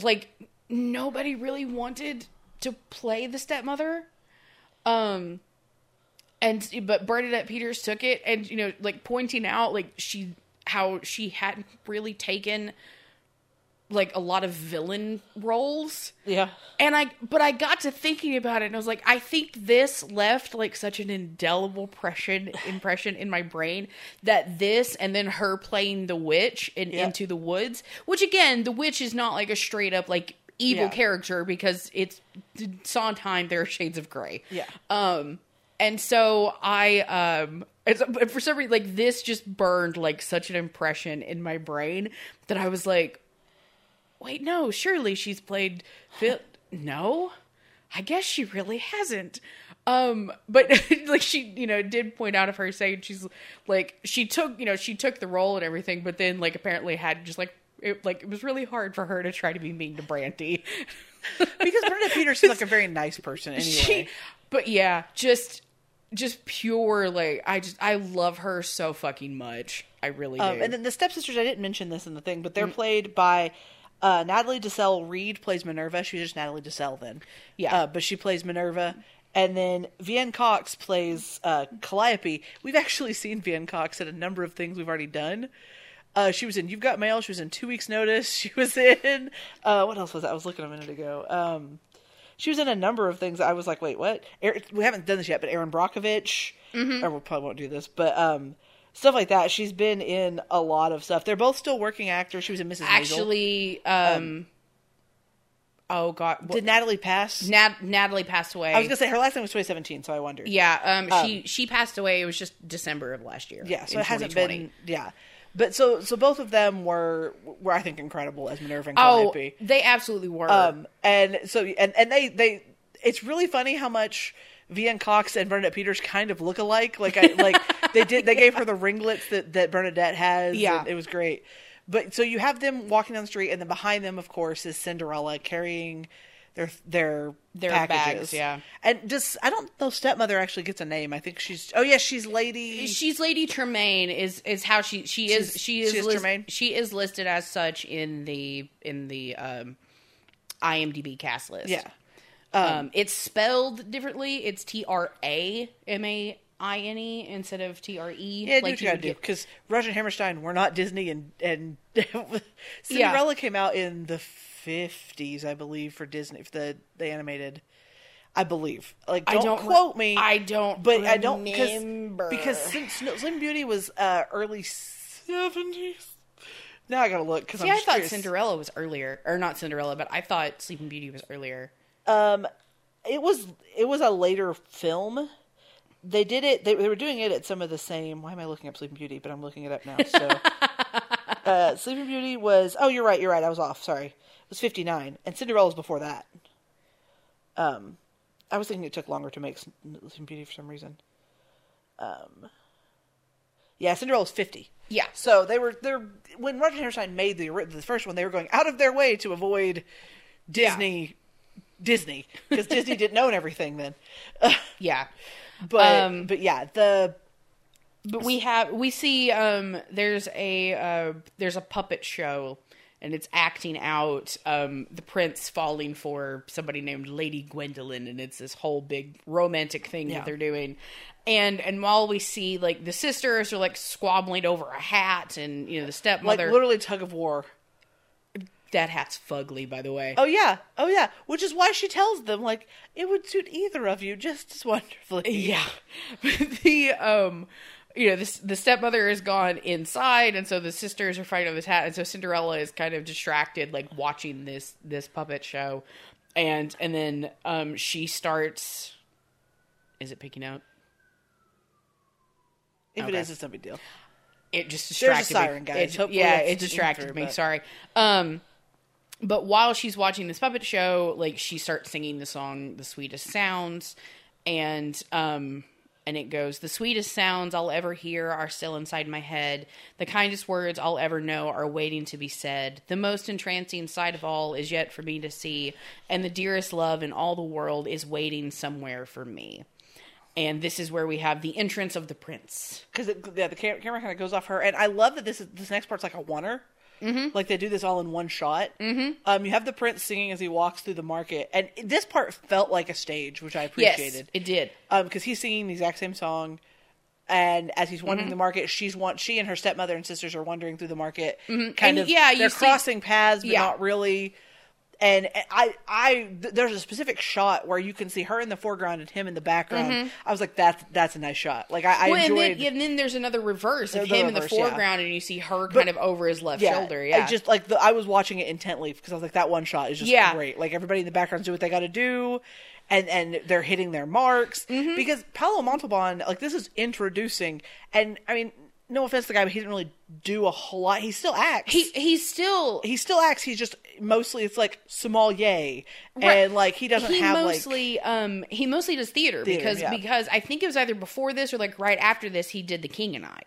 Speaker 1: like nobody really wanted to play the stepmother um and but bernadette peters took it and you know like pointing out like she how she hadn't really taken like a lot of villain roles
Speaker 2: yeah.
Speaker 1: and I, but I got to thinking about it, and I was like, I think this left like such an indelible impression impression in my brain that this, and then her playing the witch in
Speaker 2: Yeah.
Speaker 1: Into the Woods, which again, the witch is not like a straight up like evil
Speaker 2: Yeah.
Speaker 1: character because it's Sondheim. There are shades of gray.
Speaker 2: Yeah.
Speaker 1: Um, and so I, um, it's, for some reason, like this just burned like such an impression in my brain that I was like, wait, no, surely she's played Phil. no, I guess she really hasn't. Um, but like she, you know, did point out of her saying she's like she took, you know, she took the role and everything, but then like apparently had just like it, like it was really hard for her to try to be mean to Brandy.
Speaker 2: Because Bernadette Peters seems like a very nice person anyway.
Speaker 1: She, but yeah, just just pure like I just I love her so fucking much. I really do.
Speaker 2: Um, and then the stepsisters, I didn't mention this in the thing, but they're played by uh, Natalie Desselle Reid plays Minerva. She was just Natalie DeSelle then.
Speaker 1: Yeah.
Speaker 2: Uh, but she plays Minerva. And then Veanne Cox plays uh, Calliope. We've actually seen Veanne Cox at a number of things we've already done. Uh, she was in You've Got Mail. She was in Two Weeks Notice. She was in uh, what else was that? I was looking a minute ago. Um, she was in a number of things. I was like, wait, what? Erin, we haven't done this yet, but Erin Brockovich. Or we probably won't do this, but um, stuff like that. She's been in a lot of stuff. They're both still working actors. She was in Mrs.
Speaker 1: Actually, um, oh god,
Speaker 2: did Natalie pass?
Speaker 1: Nat- Natalie passed away.
Speaker 2: I was gonna say her last name was 2017, so I wondered.
Speaker 1: yeah, um, she she passed away. It was just December of last year.
Speaker 2: yeah. So it hasn't been. Yeah, but so so both of them were were I think incredible as Minerva and
Speaker 1: Oh, they absolutely were.
Speaker 2: Um, and so and and they they it's really funny how much Veanne Cox and Bernadette Peters kind of look alike. Like I like they did they gave her the ringlets that that Bernadette has.
Speaker 1: Yeah.
Speaker 2: it was great. But so you have them walking down the street, and then behind them, of course, is Cinderella carrying their their
Speaker 1: Their
Speaker 2: packages.
Speaker 1: bags, yeah.
Speaker 2: And just I don't know stepmother actually gets a name. I think she's oh yes she's Lady.
Speaker 1: She's Lady Tremaine is is how she she is she is
Speaker 2: she is
Speaker 1: she is listed as such in the in the um IMDb cast list.
Speaker 2: yeah.
Speaker 1: Um, it's spelled differently. It's T R A M A I N E instead of T R E.
Speaker 2: Yeah, do what you gotta do because Roger and Hammerstein were not Disney, and and Cinderella came out in the fifties, I believe, for Disney for the the animated. I believe. Like,
Speaker 1: I
Speaker 2: don't,
Speaker 1: don't
Speaker 2: quote me.
Speaker 1: I don't
Speaker 2: but I don't because
Speaker 1: remember.
Speaker 2: because Slim, Slim Slim Beauty was uh, early seventies. Now I gotta look because
Speaker 1: I thought. Cinderella was earlier, or not Cinderella, but I thought Sleeping Beauty was earlier.
Speaker 2: Um, it was it was a later film. They did it. They, they were doing it at some of the same. Why am I looking up Sleeping Beauty? But I'm looking it up now. So, uh, Sleeping Beauty was. Oh, you're right. You're right. I was off. Sorry. It was 59, and Cinderella was before that. Um, I was thinking it took longer to make Sleeping Beauty for some reason. Um, yeah, Cinderella was 50.
Speaker 1: Yeah.
Speaker 2: So they were they're when Roger Hammerstein made the the first one, they were going out of their way to avoid Disney, Disney because Disney didn't own everything then.
Speaker 1: Yeah.
Speaker 2: but
Speaker 1: Um,
Speaker 2: but yeah, the
Speaker 1: But we have we see um there's a uh there's a puppet show and it's acting out um, the prince falling for somebody named Lady Gwendolyn, and it's this whole big romantic thing
Speaker 2: Yeah.
Speaker 1: that they're doing. And and while we see like the sisters are like squabbling over a hat, and you know the stepmother
Speaker 2: like
Speaker 1: stepmother,
Speaker 2: literally tug of war.
Speaker 1: That hat's fugly, by the way.
Speaker 2: Oh yeah, oh yeah. Which is why she tells them like it would suit either of you just as wonderfully.
Speaker 1: Yeah. the um you know, this the stepmother is gone inside and so the sisters are fighting over this hat and so Cinderella is kind of distracted like watching this this puppet show. And and then um she starts is it picking out?
Speaker 2: If
Speaker 1: Okay.
Speaker 2: it is, it's no big deal.
Speaker 1: It just distracted
Speaker 2: There's a siren,
Speaker 1: me.
Speaker 2: guys.
Speaker 1: It- yeah, it distracted me.
Speaker 2: but-
Speaker 1: Sorry. Um, but while she's watching this puppet show, like she starts singing the song "The Sweetest Sounds," and um, and it goes, "The sweetest sounds I'll ever hear are still inside my head. The kindest words I'll ever know are waiting to be said. The most entrancing sight of all is yet for me to see, and the dearest love in all the world is waiting somewhere for me." And this is where we have the entrance of the prince.
Speaker 2: because yeah, the cam- camera kind of goes off her, and I love that this is this next part's like a oneer. Mm-hmm. Like they do this all in one shot. Mm-hmm. Um, you have the prince singing as he walks through the market, and this part felt like a stage, which I appreciated.
Speaker 1: Yes, it did.
Speaker 2: Um, because he's singing the exact same song, and as he's
Speaker 1: Mm-hmm.
Speaker 2: wandering the market, she's want she and her stepmother and sisters are wandering through the market. Kind
Speaker 1: Mm-hmm. And
Speaker 2: of,
Speaker 1: yeah,
Speaker 2: they're
Speaker 1: see-
Speaker 2: crossing paths, but
Speaker 1: Yeah.
Speaker 2: not really. And I, I, th- there's a specific shot where you can see her in the foreground and him in the background. I was like, that's that's a nice shot. Like I, I
Speaker 1: Mm-hmm. well,
Speaker 2: enjoyed.
Speaker 1: and then, and then there's another reverse of him in the
Speaker 2: reverse, yeah.
Speaker 1: foreground, and you see her kind of over his left shoulder.
Speaker 2: I
Speaker 1: Yeah,
Speaker 2: just like the, I was watching it intently because I was like, that one shot is just
Speaker 1: Yeah.
Speaker 2: great. Like everybody in the background do what they got to do, and and they're hitting their marks
Speaker 1: Mm-hmm.
Speaker 2: because Paolo Montalban, like this is introducing, and I mean, no offense to the guy, but he didn't really do a whole lot. He still acts.
Speaker 1: he he's still
Speaker 2: he still acts. He's just mostly it's like small sommelier, and like he doesn't
Speaker 1: he
Speaker 2: have like
Speaker 1: mostly um he mostly does theater,
Speaker 2: Theater,
Speaker 1: because
Speaker 2: yeah.
Speaker 1: because I think it was either before this or like right after this he did The King and I.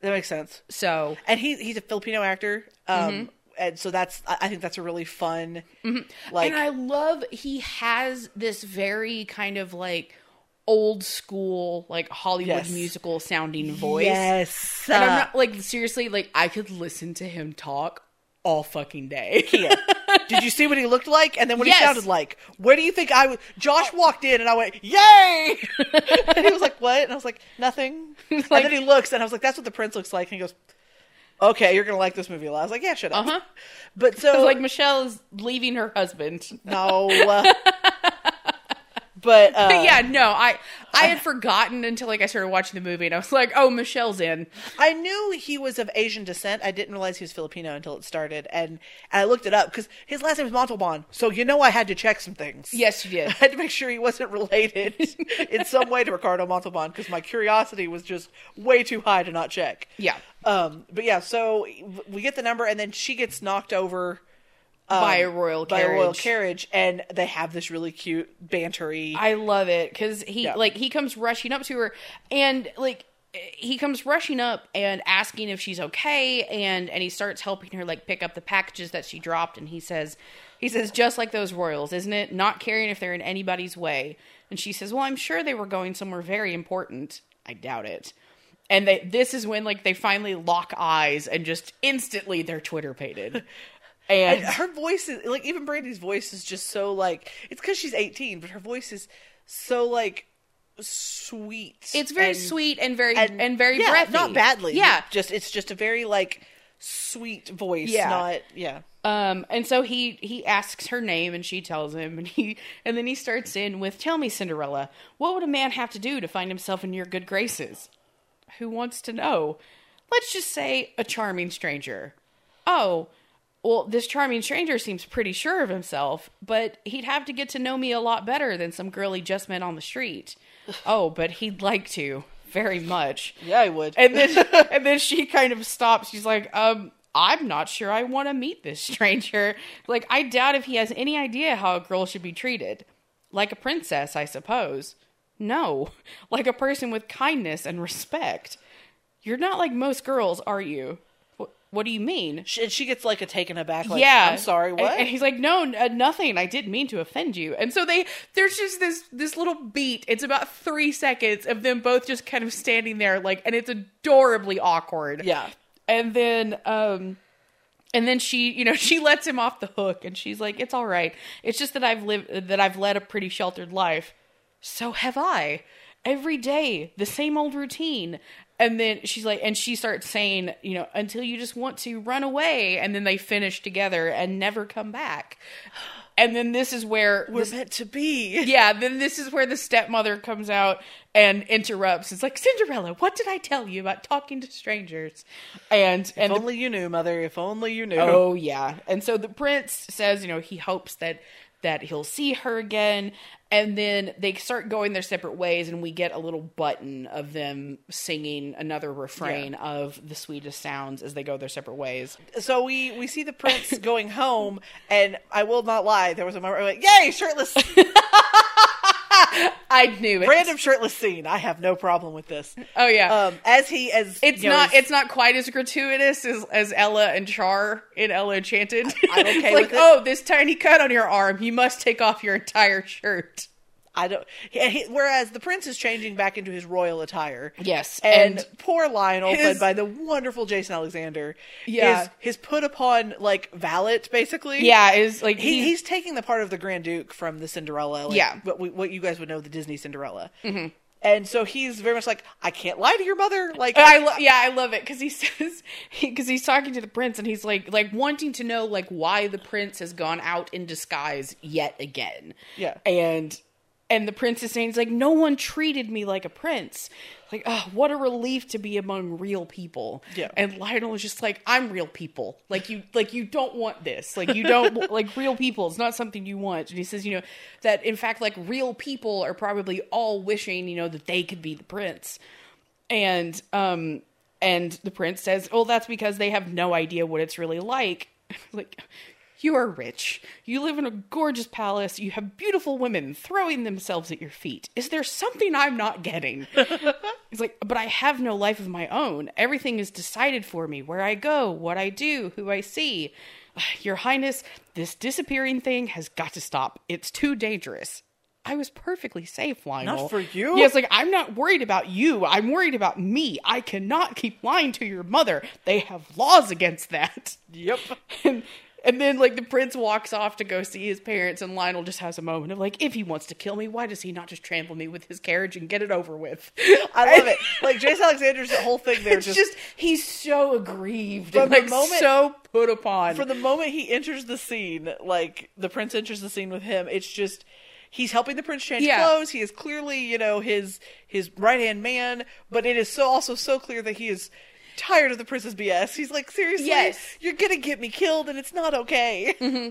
Speaker 2: that makes sense.
Speaker 1: So
Speaker 2: And he he's a Filipino actor, um,
Speaker 1: Mm-hmm.
Speaker 2: and so that's I I think that's a really fun, like
Speaker 1: and I love he has this very kind of like old school like Hollywood
Speaker 2: Yes.
Speaker 1: musical sounding voice.
Speaker 2: yes,
Speaker 1: And I'm
Speaker 2: uh,
Speaker 1: not like seriously like I could listen to him talk all fucking day.
Speaker 2: Kia. Did you see what he looked like and then what
Speaker 1: Yes.
Speaker 2: he sounded like? Where do you think I was? Josh walked in and I went, "Yay!" and he was like, "What?" And I was like, "Nothing." and then he looks and I was like, "That's what the prince looks like." And he goes, "Okay, you're gonna like this movie a lot." I was like, "Yeah, shut up."
Speaker 1: Uh-huh.
Speaker 2: But so
Speaker 1: like Michelle is leaving her husband.
Speaker 2: no. But uh,
Speaker 1: But yeah, no, I I had forgotten until like I started watching the movie and I was like, oh, Michelle's in.
Speaker 2: I knew he was of Asian descent. I didn't realize he was Filipino until it started, and, and I looked it up because his last name is Montalban. So you know, I had to check some things.
Speaker 1: Yes, you did.
Speaker 2: I had to make sure he wasn't related in some way to Ricardo Montalban because my curiosity was just way too high to not check.
Speaker 1: Yeah.
Speaker 2: Um, but yeah, so we get the number, and then she gets knocked over
Speaker 1: by a royal
Speaker 2: Um, by
Speaker 1: carriage.
Speaker 2: a royal carriage, and they have this really cute bantery.
Speaker 1: I love it because he
Speaker 2: Yeah.
Speaker 1: like he comes rushing up to her and like he comes rushing up and asking if she's okay and and he starts helping her like pick up the packages that she dropped and he says he says just like those royals isn't it not caring if they're in anybody's way and she says well i'm sure they were going somewhere very important i doubt it and they this is when like they finally lock eyes and just instantly they're twitter pated and,
Speaker 2: and her voice is like even Brandy's voice is just so like it's because she's 18, but her voice is so like sweet.
Speaker 1: it's very
Speaker 2: and-
Speaker 1: sweet and very and, very
Speaker 2: yeah,
Speaker 1: breathy
Speaker 2: not badly.
Speaker 1: yeah
Speaker 2: just it's just a very like sweet voice.
Speaker 1: Yeah.
Speaker 2: not yeah.
Speaker 1: Um, and so he he asks her name, and she tells him, and he and then he starts in with, "Tell me, Cinderella, what would a man have to do to find himself in your good graces? Who wants to know? Let's just say a charming stranger. Oh, well, this charming stranger seems pretty sure of himself, but he'd have to get to know me a lot better than some girl he just met on the street. Oh, but he'd like to very much.
Speaker 2: Yeah, I would.
Speaker 1: And then and then she kind of stops. She's like, um, I'm not sure I want to meet this stranger. Like, I doubt if he has any idea how a girl should be treated. Like a princess, I suppose. No, like a person with kindness and respect. You're not like most girls, are you? What, do you mean?
Speaker 2: she, and she gets like a taken aback. Like,
Speaker 1: yeah,
Speaker 2: I'm sorry. What?
Speaker 1: And, he's like, no, n- uh, nothing. I didn't mean to offend you. And so they, there's just this this little beat. It's about three seconds of them both just kind of standing there, like, and it's adorably awkward.
Speaker 2: Yeah.
Speaker 1: And then, um, and then she, you know, she lets him off the hook and she's like, "It's all right. It's just that I've lived that I've led a pretty sheltered life. So have I. Every day, the same old routine." And then she's like, and she starts saying, you know, until you just want to run away, and then they finish together and never come back. And then this is where
Speaker 2: We're
Speaker 1: this-
Speaker 2: meant to be.
Speaker 1: yeah, then this is where the stepmother comes out and interrupts. It's like Cinderella, what did I tell you about talking to strangers? And and
Speaker 2: If
Speaker 1: the-
Speaker 2: only you knew, mother. If only you knew.
Speaker 1: oh yeah, and so the prince says, you know, he hopes that that he'll see her again, and then they start going their separate ways, and we get a little button of them singing another refrain of the sweetest sounds as they go their separate ways.
Speaker 2: So we we see the prince going home, and I will not lie. There was a moment where I went, "Yay, shirtless!"
Speaker 1: I knew it.
Speaker 2: Random shirtless scene. I have no problem with this.
Speaker 1: Oh yeah.
Speaker 2: Um, as he as
Speaker 1: It's
Speaker 2: you know,
Speaker 1: not. It's not quite as gratuitous as, as Ella and Char in Ella Enchanted.
Speaker 2: I'm okay
Speaker 1: It's like, oh, this tiny cut on your arm. You must take off your entire shirt.
Speaker 2: I don't. he- he- whereas the prince is changing back into his royal attire.
Speaker 1: Yes,
Speaker 2: And,
Speaker 1: and
Speaker 2: poor Lionel,
Speaker 1: his-
Speaker 2: played by the wonderful Jason Alexander,
Speaker 1: Yeah.
Speaker 2: is his put upon like valet basically.
Speaker 1: yeah, is like
Speaker 2: He,
Speaker 1: he,
Speaker 2: he's taking the part of the Grand Duke from the Cinderella, like,
Speaker 1: Yeah.
Speaker 2: what, we, what you guys would know the Disney Cinderella, mm-hmm. and so he's very much like, I can't lie to your mother, like,
Speaker 1: I lo- yeah, I love it because he says because he's talking to the prince and he's like like wanting to know like why the prince has gone out in disguise yet again.
Speaker 2: Yeah.
Speaker 1: and and the prince is saying he's like no one treated me like a prince. Like oh, what a relief to be among real people.
Speaker 2: Yeah.
Speaker 1: and Lionel is just like I'm real people. Like you like you don't want this. Like you don't like real people. It's not something you want. And he says you know that in fact like real people are probably all wishing you know that they could be the prince and um and the prince says well that's because they have no idea what it's really like like you are rich you live in a gorgeous palace you have beautiful women throwing themselves at your feet is there something i'm not getting he's like but i have no life of my own everything is decided for me where i go what i do who i see your highness this disappearing thing has got to stop it's too dangerous I was perfectly safe, Lionel.
Speaker 2: Not for you?
Speaker 1: Yes, like I'm not worried about you. I'm worried about me. I cannot keep lying to your mother. They have laws against that.
Speaker 2: yep.
Speaker 1: And and then like the prince walks off to go see his parents, and Lionel just has a moment of like, if he wants to kill me, why does he not just trample me with his carriage and get it over with?
Speaker 2: I love it. Like Jason Alexander's whole thing there,
Speaker 1: It's
Speaker 2: just,
Speaker 1: just, he's so aggrieved
Speaker 2: From
Speaker 1: and
Speaker 2: the
Speaker 1: like
Speaker 2: moment-
Speaker 1: so put upon.
Speaker 2: from the moment he enters the scene, like the prince enters the scene with him, it's just he's helping the prince change
Speaker 1: Yeah.
Speaker 2: clothes. He is clearly, you know, his his right hand man, but it is so also so clear that he is tired of the prince's BS. He's like, seriously,
Speaker 1: Yes.
Speaker 2: you're gonna get me killed, and it's not okay. Mm-hmm.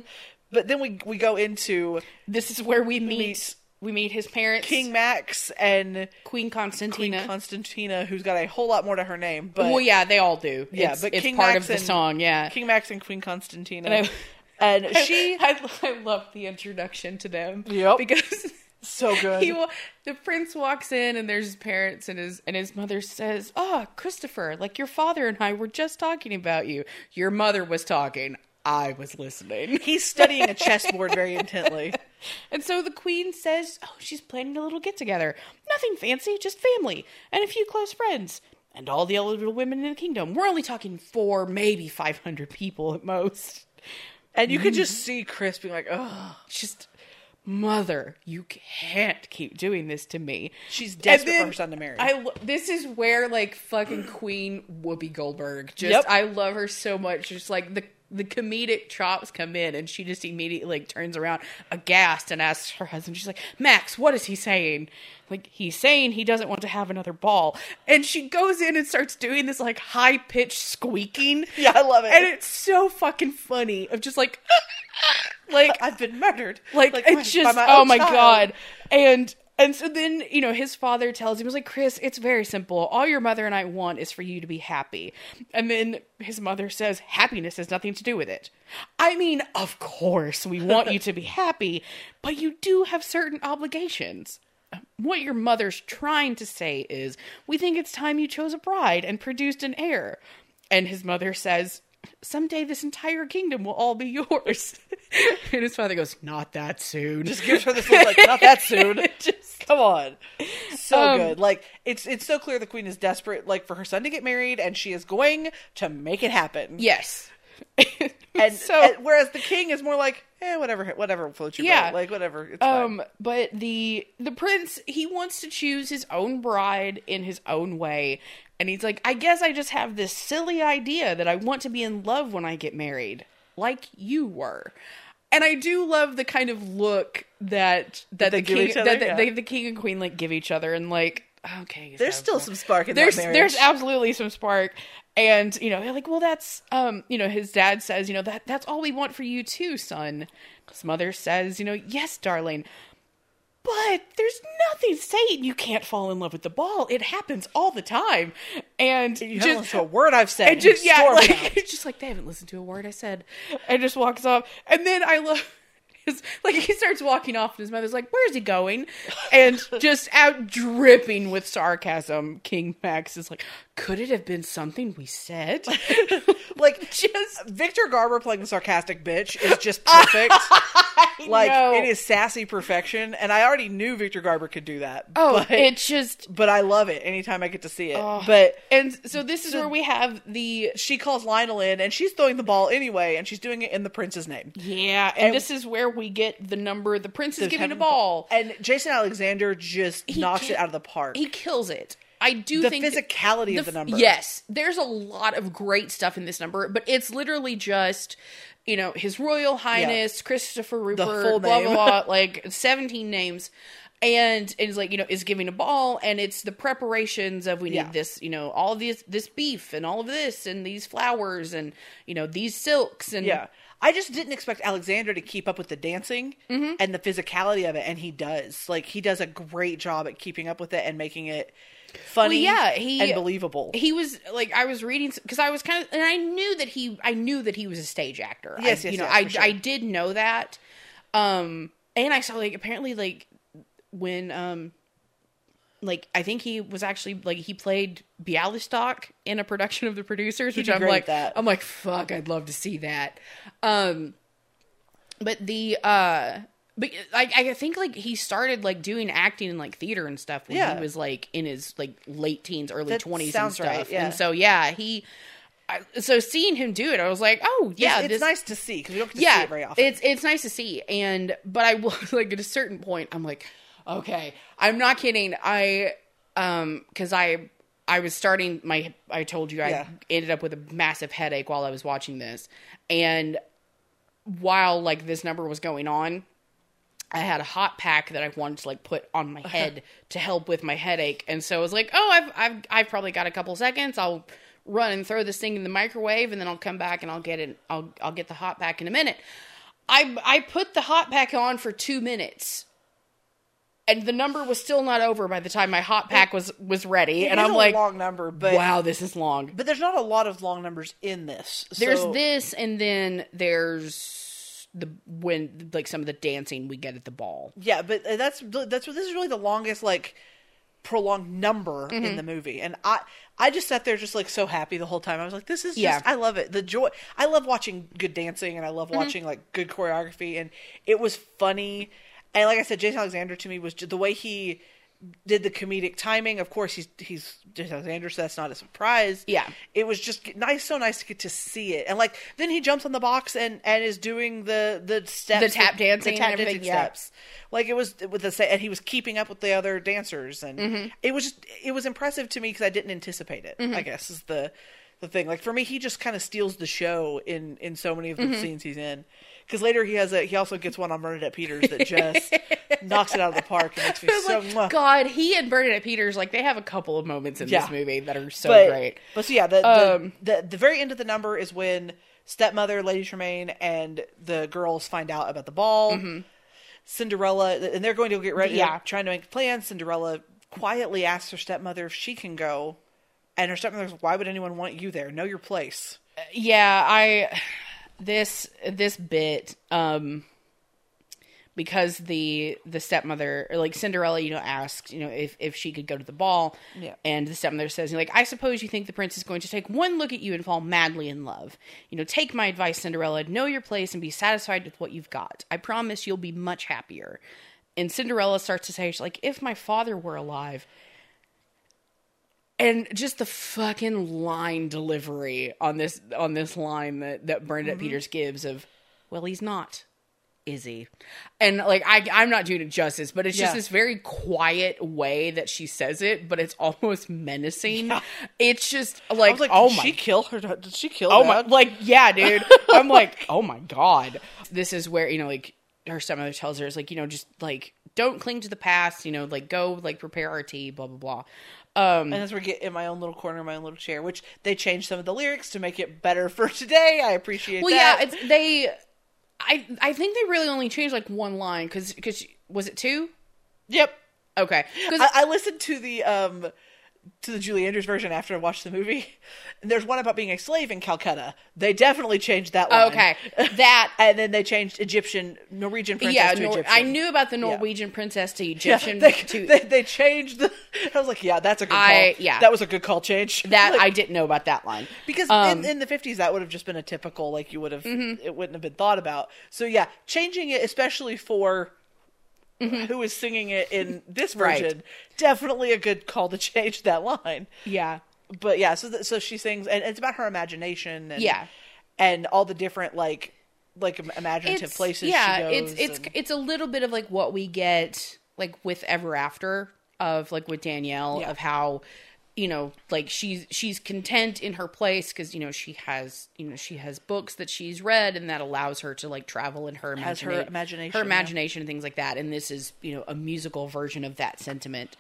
Speaker 2: But then we we go into
Speaker 1: this is where we meet.
Speaker 2: meet
Speaker 1: we meet his parents,
Speaker 2: King Max and
Speaker 1: Queen Constantina.
Speaker 2: Queen
Speaker 1: Constantina.
Speaker 2: Constantina, who's got a whole lot more to her name. But
Speaker 1: well, yeah, they all do.
Speaker 2: Yeah,
Speaker 1: it's,
Speaker 2: but
Speaker 1: it's
Speaker 2: King
Speaker 1: part
Speaker 2: Max
Speaker 1: of the
Speaker 2: and-
Speaker 1: song. Yeah,
Speaker 2: King Max and Queen Constantina,
Speaker 1: And I-
Speaker 2: and she
Speaker 1: I, I love the introduction to them.
Speaker 2: Yep.
Speaker 1: because
Speaker 2: so good.
Speaker 1: he wa- the prince walks in and there's his parents and his and his mother says, "Oh, Christopher, like your father and I were just talking about you. Your mother was talking. I was listening."
Speaker 2: He's studying a chessboard very intently.
Speaker 1: And so the queen says, "Oh, she's planning a little get together. Nothing fancy, just family and a few close friends." And all the eligible women in the kingdom. We're only talking four, maybe 500 people at most.
Speaker 2: And you could mm-hmm. just see Chris being like, oh,
Speaker 1: just mother you can't keep doing this to me
Speaker 2: She's desperate for her son to marry.
Speaker 1: i this is where like fucking queen whoopi goldberg just
Speaker 2: Yep.
Speaker 1: i love her so much just like the the comedic chops come in and she just immediately like turns around aghast and asks her husband she's like max what is he saying like he's saying he doesn't want to have another ball and she goes in and starts doing this like high pitched squeaking
Speaker 2: yeah, I love it.
Speaker 1: and it's so fucking funny of just like like
Speaker 2: I've been murdered.
Speaker 1: like,
Speaker 2: my-
Speaker 1: it's just oh my
Speaker 2: child.
Speaker 1: god and and so then you know his father tells him he's like chris it's very simple. All your mother and i want is for you to be happy. And then his mother says happiness has nothing to do with it. I mean of course we want you to be happy but you do have certain obligations. What your mother's trying to say is we think it's time you chose a bride and produced an heir. And his mother says someday this entire kingdom will all be yours and his father goes not that soon
Speaker 2: Just gives her this look like, not that soon.
Speaker 1: Just-
Speaker 2: Come on. So
Speaker 1: Um,
Speaker 2: good. Like it's it's so clear the queen is desperate like for her son to get married and she is going to make it happen.
Speaker 1: yes
Speaker 2: And,
Speaker 1: so
Speaker 2: and whereas the king is more like, eh, whatever, whatever floats your
Speaker 1: Yeah.
Speaker 2: boat, like whatever. It's fine.
Speaker 1: um but the the prince he wants to choose his own bride in his own way and he's like i guess i just have this silly idea that i want to be in love when i get married like you were. And i do love the kind of look that that
Speaker 2: they
Speaker 1: the king
Speaker 2: other,
Speaker 1: that the,
Speaker 2: yeah.
Speaker 1: they, the king and queen like give each other and like okay
Speaker 2: There's still some spark in
Speaker 1: there's there's absolutely some spark. And you know they're like well that's um you know his dad says you know that that's all we want for you too son. His mother says you know yes darling but there's nothing saying you can't fall in love with the ball. It happens all the time. And
Speaker 2: you haven't
Speaker 1: just
Speaker 2: listened to a word I've said.
Speaker 1: and just yeah like, just like they haven't listened to a word i said. And just walks off. And then i love his, like he starts walking off and his mother's like where's he going? And just out dripping with sarcasm king max is like could it have been something we said
Speaker 2: like
Speaker 1: just
Speaker 2: Victor Garber playing the sarcastic bitch is just perfect. like
Speaker 1: know.
Speaker 2: it is sassy perfection, and I already knew Victor Garber could do that.
Speaker 1: oh
Speaker 2: but,
Speaker 1: it's just
Speaker 2: but I love it anytime I get to see it. But
Speaker 1: and so this is where we have the
Speaker 2: she calls Lionel in, and she's throwing the ball anyway, and she's doing it in the prince's name.
Speaker 1: yeah and, this is where we get the number the prince is giving a ball
Speaker 2: and Jason Alexander just knocks it out of the park.
Speaker 1: he kills it. I do think
Speaker 2: The
Speaker 1: think
Speaker 2: physicality of the number.
Speaker 1: Yes, there's a lot of great stuff in this number, but it's literally just you know His Royal Highness Christopher Rupert, blah blah blah, like 17 names. And it's like you know is giving a ball, and it's the preparations of we need
Speaker 2: Yeah.
Speaker 1: this, you know, all this this beef and all of this and these flowers and you know these silks and
Speaker 2: Yeah. I just didn't expect Alexander to keep up with the dancing
Speaker 1: Mm-hmm.
Speaker 2: and the physicality of it, and he does. Like he does a great job at keeping up with it and making it funny, well,
Speaker 1: yeah, he-
Speaker 2: and believable.
Speaker 1: he was like I was reading because I was kind of and I knew that he I knew that he was a stage actor.
Speaker 2: Yes,
Speaker 1: I,
Speaker 2: yes,
Speaker 1: you know
Speaker 2: yes,
Speaker 1: I
Speaker 2: sure.
Speaker 1: I did know that. Um, and I saw like apparently like when um like I think he was actually like he played Bialystok in a production of The Producers, which I'm like
Speaker 2: that.
Speaker 1: I'm like fuck, I'd love to see that. Um, but the uh. But I, I think like he started like doing acting in like theater and stuff when
Speaker 2: Yeah.
Speaker 1: he was like in his like late teens, early twenties and stuff.
Speaker 2: right, yeah.
Speaker 1: And so yeah, he. I, so seeing him do it, I was like, oh yeah,
Speaker 2: it's, it's
Speaker 1: this,
Speaker 2: nice to see because we don't get to see it very often.
Speaker 1: it's it's nice to see. And but I will like at a certain point, I'm like, okay, I'm not kidding. I um because I I was starting my I told you I
Speaker 2: Yeah.
Speaker 1: ended up with a massive headache while I was watching this, and while like this number was going on. I had a hot pack that I wanted to like put on my head to help with my headache, and so I was like, "Oh, I've I've I've probably got a couple seconds. I'll run and throw this thing in the microwave, and then I'll come back and I'll get it. I'll I'll get the hot pack in a minute." I I put the hot pack on for two minutes, and the number was still not over by the time my hot pack was was ready, and
Speaker 2: It is
Speaker 1: I'm
Speaker 2: a
Speaker 1: like,
Speaker 2: long number, but
Speaker 1: "Wow, this is long."
Speaker 2: but there's not a lot of long numbers in this.
Speaker 1: There's
Speaker 2: So-
Speaker 1: this, and then there's the when like some of the dancing we get at the ball.
Speaker 2: Yeah, but uh, that's that's what this is really the longest like prolonged number
Speaker 1: Mm-hmm.
Speaker 2: in the movie, and I I just sat there just like so happy the whole time. I was like, this is just
Speaker 1: Yeah.
Speaker 2: I love it. The joy I love watching good dancing, and I
Speaker 1: Mm-hmm.
Speaker 2: love watching like good choreography, and it was funny. And like I said, Jason Alexander to me was the way he did the comedic timing. Of course, he's he's Jason Alexander, so that's not a surprise.
Speaker 1: Yeah.
Speaker 2: it was just nice, so nice to get to see it, and like then he jumps on the box and and is doing the the steps,
Speaker 1: The tap dancing
Speaker 2: the tap dancing
Speaker 1: yeah.
Speaker 2: steps. Like it was with the and he was keeping up with the other dancers, and
Speaker 1: Mm-hmm.
Speaker 2: it was just it was impressive to me because I didn't anticipate it.
Speaker 1: Mm-hmm.
Speaker 2: I guess is the the thing. Like for me, he just kind of steals the show in in so many of the
Speaker 1: Mm-hmm.
Speaker 2: scenes he's in. Because later he has a he also gets one on Bernadette Peters that just knocks it out of the park and makes me so.
Speaker 1: like. God, he and Bernadette Peters, like they have a couple of moments in
Speaker 2: Yeah.
Speaker 1: this movie that are so
Speaker 2: but,
Speaker 1: great.
Speaker 2: But so yeah, the, the,
Speaker 1: Um,
Speaker 2: the the very end of the number is when stepmother Lady Tremaine and the girls find out about the ball. Cinderella and they're going to get ready.
Speaker 1: Mm-hmm. Yeah.
Speaker 2: trying to make plans. Cinderella quietly asks her stepmother if she can go, and her stepmother's, "Why would anyone want you there? Know your place."
Speaker 1: Yeah, I this this bit um because the the stepmother or like Cinderella, you know, asked, you know, if if she could go to the ball.
Speaker 2: Yeah.
Speaker 1: And the stepmother says, like, I suppose you think the prince is going to take one look at you and fall madly in love. You know, take my advice, Cinderella, know your place and be satisfied with what you've got. I promise you'll be much happier. And Cinderella starts to say, she's like, if my father were alive, and just the fucking line delivery on this on this line that that Bernadette mm-hmm. Peters gives of, well, he's not, is he? And like I I'm not doing it justice, but it's just this very quiet way that she says it, but it's almost menacing. It's just like,
Speaker 2: like,
Speaker 1: oh
Speaker 2: did
Speaker 1: my
Speaker 2: she kill her? Did she kill?
Speaker 1: Oh my,
Speaker 2: Dad?
Speaker 1: like yeah, dude. I'm like, oh my god. This is where you know, like her stepmother tells her, is like you know, just like don't cling to the past. You know, like go like prepare our tea. Blah blah blah. Um,
Speaker 2: And that's where I get in my own little corner, my own little chair, which they changed some of the lyrics to make it better for today. I appreciate that.
Speaker 1: well,
Speaker 2: that.
Speaker 1: yeah, it's they. I I think they really only changed like one line because because was it two?
Speaker 2: yep.
Speaker 1: Okay, because
Speaker 2: I, I listened to the um to the Julie Andrews version after I watched the movie. And there's one about being a slave in Calcutta. They definitely changed that line.
Speaker 1: okay that
Speaker 2: and then they changed Egyptian Norwegian princess
Speaker 1: yeah,
Speaker 2: to
Speaker 1: Nor-
Speaker 2: Egyptian.
Speaker 1: I knew about the Norwegian princess to
Speaker 2: Yeah,
Speaker 1: Egyptian
Speaker 2: they,
Speaker 1: to
Speaker 2: they, they changed the. I was like, yeah, that's a good
Speaker 1: I-
Speaker 2: call.
Speaker 1: yeah.
Speaker 2: that was a good call change.
Speaker 1: that
Speaker 2: Like,
Speaker 1: I didn't know about that line
Speaker 2: because
Speaker 1: Um,
Speaker 2: in, in the 50s that would have just been a typical like you would have
Speaker 1: Mm-hmm.
Speaker 2: it wouldn't have been thought about so yeah changing it especially for who is singing it in this
Speaker 1: Mm-hmm. Right.
Speaker 2: version definitely a good call to change that line
Speaker 1: yeah
Speaker 2: but yeah so th- so she sings and it's about her imagination and
Speaker 1: Yeah.
Speaker 2: and all the different like like im- imaginative places
Speaker 1: yeah
Speaker 2: she goes
Speaker 1: it's it's
Speaker 2: and-
Speaker 1: it's a little bit of like what we get like with ever after of like with danielle
Speaker 2: Yeah.
Speaker 1: of how you know like she's she's content in her place because you know she has you know she has books that she's read and that allows her to like travel in her
Speaker 2: Has her imagination,
Speaker 1: her
Speaker 2: yeah.
Speaker 1: imagination and things like that. And this is you know a musical version of that sentiment.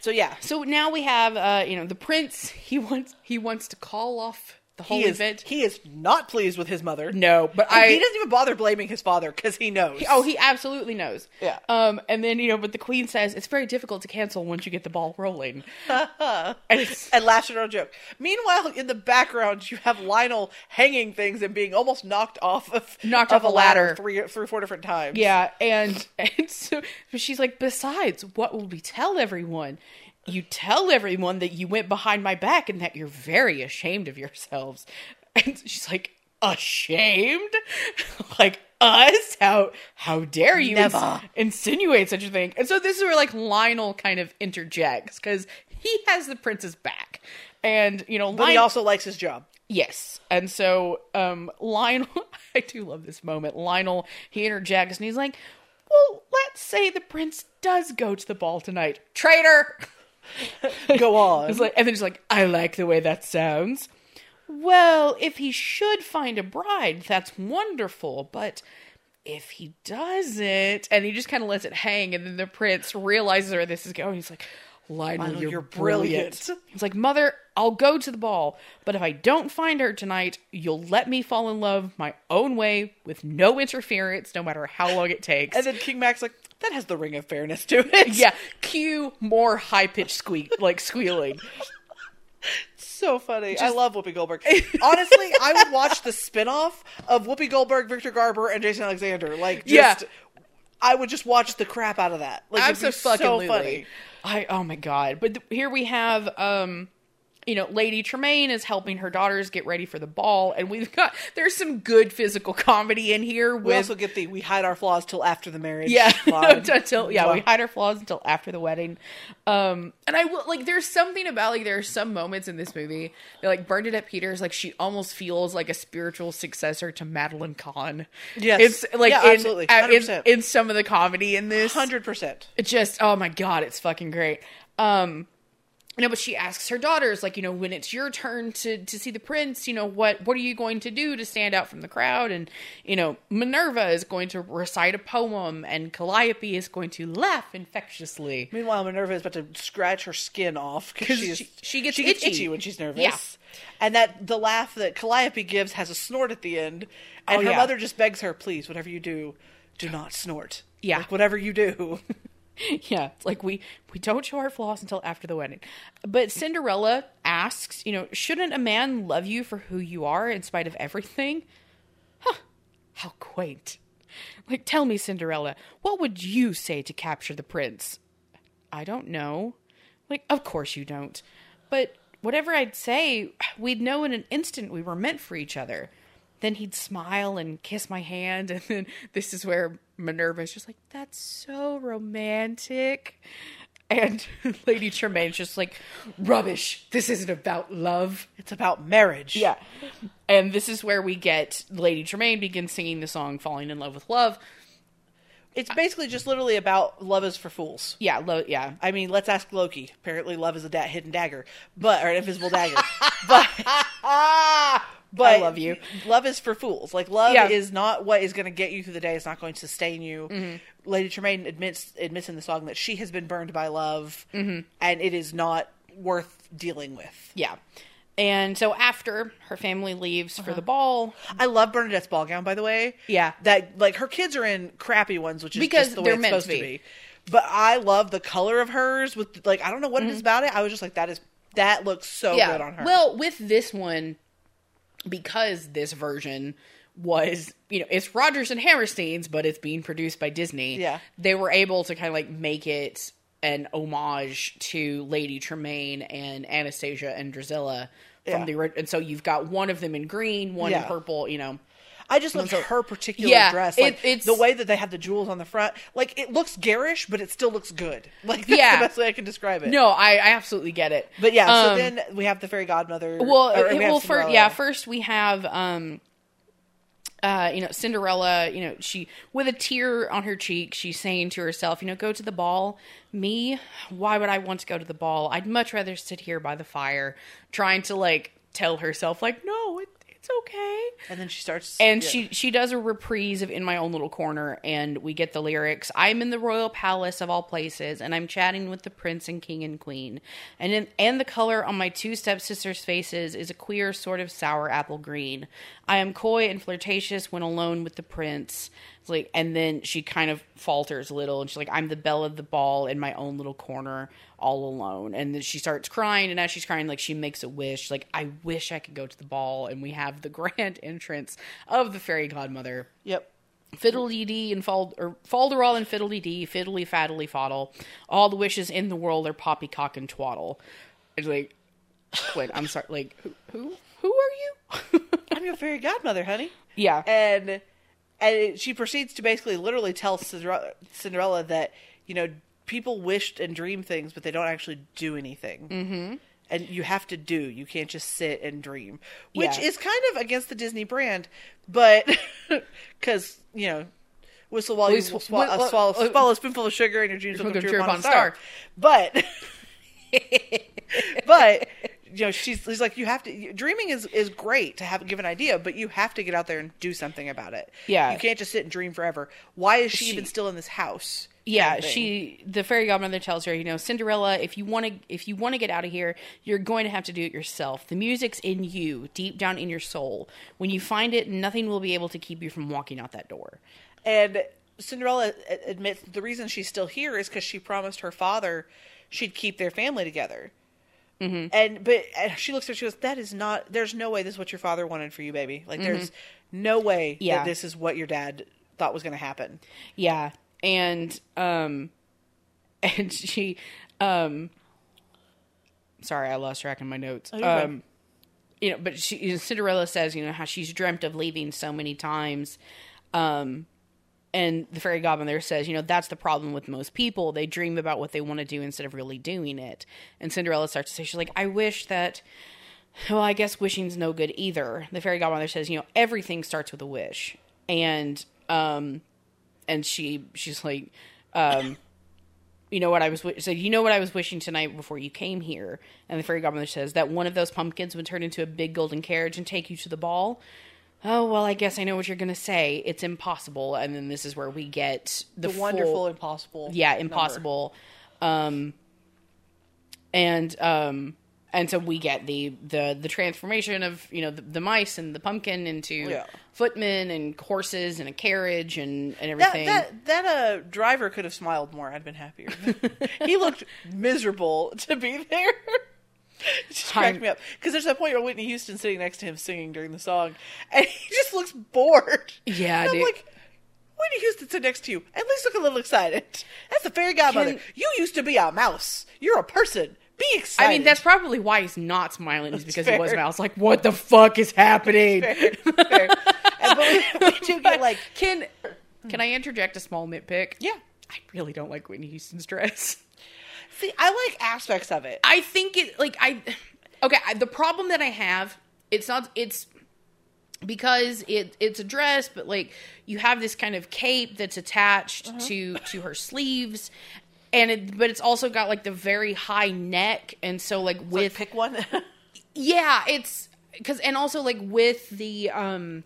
Speaker 2: So yeah.
Speaker 1: So now we have uh you know the prince he wants he wants to call off the whole
Speaker 2: he is
Speaker 1: event
Speaker 2: he is not pleased with his mother
Speaker 1: no but i
Speaker 2: he doesn't even bother blaming his father because he knows
Speaker 1: Oh, he absolutely knows.
Speaker 2: Yeah.
Speaker 1: Um, and then you know, but the queen says it's very difficult to cancel once you get the ball rolling. and
Speaker 2: and laughs at her own joke. Meanwhile, in the background, you have Lionel hanging things and being almost knocked off of
Speaker 1: Knocked
Speaker 2: of
Speaker 1: off a ladder.
Speaker 2: three, three, four different times.
Speaker 1: yeah, and and so but she's like, besides, what will we tell everyone? You tell everyone that you went behind my back and that you're very ashamed of yourselves. And she's like, ashamed? like us? How how dare you ins- insinuate such a thing? And so this is where like Lionel kind of interjects because he has the prince's back. And you know,
Speaker 2: but he also likes his job.
Speaker 1: Yes. And so um Lionel I do love this moment. Lionel he interjects and he's like, Well, let's say the prince does go to the ball tonight. Traitor
Speaker 2: Go on.
Speaker 1: It's like and then he's like, I like the way that sounds. Well, if he should find a bride, that's wonderful, but if he doesn't and he just kind of lets it hang and then the prince realizes where this is going, he's like, Lionel,
Speaker 2: Lionel,
Speaker 1: you're,
Speaker 2: you're
Speaker 1: brilliant.
Speaker 2: brilliant.
Speaker 1: He's like, Mother, I'll go to the ball, but if I don't find her tonight, you'll let me fall in love my own way with no interference, no matter how long it takes.
Speaker 2: and then King Max's like, that has the ring of fairness to it.
Speaker 1: yeah, cue more high pitched squeak, like squealing.
Speaker 2: So funny. I love Whoopi Goldberg. Honestly, I would watch the spin-off of Whoopi Goldberg, Victor Garber, and Jason Alexander. Like, just,
Speaker 1: Yeah.
Speaker 2: I would just watch the crap out of that. Like,
Speaker 1: Absolutely.
Speaker 2: so funny.
Speaker 1: I oh my god! But th- here we have um, you know, Lady Tremaine is helping her daughters get ready for the ball, and we've got there's some good physical comedy in here
Speaker 2: We also get the "we hide our flaws till after the marriage."
Speaker 1: yeah until yeah we hide our flaws until after the wedding um and i will like there's something about like there are some moments in this movie that like bernadette peters like she almost feels like a spiritual successor to madeline kahn
Speaker 2: Yes.
Speaker 1: it's like
Speaker 2: Yeah,
Speaker 1: in,
Speaker 2: absolutely.
Speaker 1: uh, in,
Speaker 2: 100%.
Speaker 1: in some of the comedy in this
Speaker 2: hundred percent.
Speaker 1: it just oh my god it's fucking great um no, but she asks her daughters, like, you know, when it's your turn to to see the prince, you know, what what are you going to do to stand out from the crowd? And you know, Minerva is going to recite a poem, and Calliope is going to laugh infectiously.
Speaker 2: Meanwhile, Minerva is about to scratch her skin off because
Speaker 1: she- she gets
Speaker 2: she gets
Speaker 1: itchy.
Speaker 2: itchy when she's nervous.
Speaker 1: Yeah.
Speaker 2: and that the laugh that Calliope gives has a snort at the end, and
Speaker 1: Oh,
Speaker 2: her
Speaker 1: yeah.
Speaker 2: mother just begs her, "Please, whatever you do, do not snort.
Speaker 1: Yeah.
Speaker 2: Like, whatever you do."
Speaker 1: yeah, it's like we we don't show our flaws until after the wedding. But Cinderella asks, you know, shouldn't a man love you for who you are in spite of everything? Huh. How quaint. Like tell me, Cinderella, what would you say to capture the prince? I don't know. Like of course you don't. But whatever I'd say, we'd know in an instant we were meant for each other. Then he'd smile and kiss my hand, and then this is where Minerva's just like, "That's so romantic." And Lady Tremaine's just like, rubbish. This isn't about love.
Speaker 2: It's about marriage.
Speaker 1: Yeah. And this is where we get Lady Tremaine begins singing the song Falling in Love with Love.
Speaker 2: It's basically just literally about love is for fools.
Speaker 1: Yeah, lo- yeah.
Speaker 2: I mean, let's ask Loki. Apparently, love is a da- hidden dagger, but or an invisible dagger. but but
Speaker 1: I love you.
Speaker 2: Love is for fools. Like love
Speaker 1: Yeah.
Speaker 2: is not what is going to get you through the day. It's not going to sustain you.
Speaker 1: Mm-hmm.
Speaker 2: Lady Tremaine admits admits in the song that she has been burned by love,
Speaker 1: Mm-hmm.
Speaker 2: and it is not worth dealing with.
Speaker 1: Yeah. And so after her family leaves for the ball,
Speaker 2: I love Bernadette's ball gown, by the way.
Speaker 1: Yeah.
Speaker 2: that like her kids are in crappy ones, which is
Speaker 1: Because
Speaker 2: just the way
Speaker 1: they're
Speaker 2: it's
Speaker 1: meant to
Speaker 2: supposed to
Speaker 1: be.
Speaker 2: be. But I love the color of hers. With like, I don't know what
Speaker 1: Mm-hmm.
Speaker 2: it is about it. I was just like, that is that looks so good on her.
Speaker 1: Well, with this one, because this version was, you know, it's Rodgers and Hammerstein's, but it's being produced by Disney.
Speaker 2: Yeah.
Speaker 1: They were able to kind of like make it an homage to Lady Tremaine and Anastasia and Drusilla from
Speaker 2: Yeah.
Speaker 1: the and so you've got one of them in green, one in purple, you know.
Speaker 2: I just love
Speaker 1: So-
Speaker 2: her particular
Speaker 1: Yeah,
Speaker 2: dress.
Speaker 1: it-
Speaker 2: Like
Speaker 1: it's-
Speaker 2: the way that they have the jewels on the front. Like it looks garish, but it still looks good. Like that's
Speaker 1: Yeah.
Speaker 2: the best way I can describe it.
Speaker 1: No, I, I absolutely get it.
Speaker 2: But yeah, so
Speaker 1: Um,
Speaker 2: then we have the fairy godmother.
Speaker 1: Well,
Speaker 2: or we
Speaker 1: well, first, yeah, first we have, um, uh, you know, Cinderella. You know, she with a tear on her cheek, she's saying to herself, you know, go to the ball. Me, why would I want to go to the ball? I'd much rather sit here by the fire, trying to like tell herself, like, no, it, it's okay.
Speaker 2: and then she starts,
Speaker 1: And
Speaker 2: yeah.
Speaker 1: she she does a reprise of "In My Own Little Corner," and we get the lyrics. I'm in the royal palace of all places, and I'm chatting with the prince and king and queen. And in, and the color on my two stepsisters' faces is a queer sort of sour apple green. I am coy and flirtatious when alone with the prince. It's like, and then she kind of falters a little, and she's like, "I'm the belle of the ball in my own little corner, all alone." And then she starts crying, and as she's crying, like she makes a wish, like, "I wish I could go to the ball." And we have the grand entrance of the fairy godmother.
Speaker 2: Yep.
Speaker 1: Fiddly dee and fald or falderall and fiddly dee, fiddly faddly faddle. All the wishes in the world are poppycock and twaddle. It's like, wait, I'm sorry. Like, who who, who are you?
Speaker 2: I'm your fairy godmother, honey.
Speaker 1: yeah,
Speaker 2: and and it- she proceeds to basically literally tell Cinderella, that you know people wished and dream things, but they don't actually do anything. Mm-hmm. And you have to do. You can't just sit and dream, which
Speaker 1: Yeah.
Speaker 2: is kind of against the Disney brand, but because you know. Whistle while you swallow, uh, swallow,
Speaker 1: uh,
Speaker 2: swallow a spoonful of sugar, and your dreams will come true upon a star.
Speaker 1: star.
Speaker 2: But, but you know, she's, she's like, you have to. Dreaming is is great to have give an idea, but you have to get out there and do something about it.
Speaker 1: Yeah.
Speaker 2: you can't just sit and dream forever. Why is she,
Speaker 1: She-
Speaker 2: even still in this house?
Speaker 1: yeah. She, the fairy godmother tells her, you know, Cinderella, if you want to, if you want to get out of here, you're going to have to do it yourself. The music's in you, deep down in your soul. When you find it, nothing will be able to keep you from walking out that door.
Speaker 2: And Cinderella admits the reason she's still here is because she promised her father she'd keep their family together. Mm-hmm. And but she looks at her, she goes, "That is not. There's no way this is what your father wanted for you, baby. Like there's no way
Speaker 1: Yeah.
Speaker 2: that this is what your dad thought was going to happen."
Speaker 1: Yeah. And um and she um sorry, I lost track in my notes.
Speaker 2: fine.
Speaker 1: um you know, but she Cinderella says, you know, how she's dreamt of leaving so many times. Um and the fairy godmother says, you know, that's the problem with most people. They dream about what they want to do instead of really doing it. And Cinderella starts to say, she's like, I wish that well, I guess wishing's no good either. The fairy godmother says, you know, everything starts with a wish. And um and she she's like um you know what I was wi- so you know what I was wishing tonight before you came here and the fairy godmother says that one of those pumpkins would turn into a big golden carriage and take you to the ball oh well I guess I know what you're gonna say it's impossible and then this is where we get the,
Speaker 2: The
Speaker 1: full-
Speaker 2: wonderful, impossible.
Speaker 1: yeah impossible um and um and so we get the the the transformation of you know the, the mice and the pumpkin into
Speaker 2: Yeah.
Speaker 1: footmen and horses and a carriage and and
Speaker 2: That
Speaker 1: everything
Speaker 2: that that uh driver could have smiled more. I'd been happier. he looked miserable to be there. It just cracked
Speaker 1: I'm-
Speaker 2: me up because there's that point where Whitney Houston sitting next to him singing during the song, and he just looks bored.
Speaker 1: Yeah,
Speaker 2: And I'm
Speaker 1: dude.
Speaker 2: like, Whitney Houston sit next to you. At least look a little excited. That's the fairy godmother.
Speaker 1: Can-
Speaker 2: you used to be a mouse. You're a person. Be excited.
Speaker 1: I mean, that's probably why he's not smiling, is because he was
Speaker 2: fair.
Speaker 1: mouse. Like, what the fuck is happening?
Speaker 2: fair. fair. And, but we, we do get like
Speaker 1: Can can I interject a small nitpick?
Speaker 2: Yeah.
Speaker 1: I really don't like Whitney Houston's dress.
Speaker 2: See, I like aspects of it.
Speaker 1: I think it like I okay. I, the problem that I have it's not it's because it it's a dress, but like you have this kind of cape that's attached
Speaker 2: Uh-huh.
Speaker 1: to to her sleeves. And it, but it's also got like the very high neck, and so like
Speaker 2: Like,
Speaker 1: with
Speaker 2: pick one.
Speaker 1: yeah, it's because and also like with the um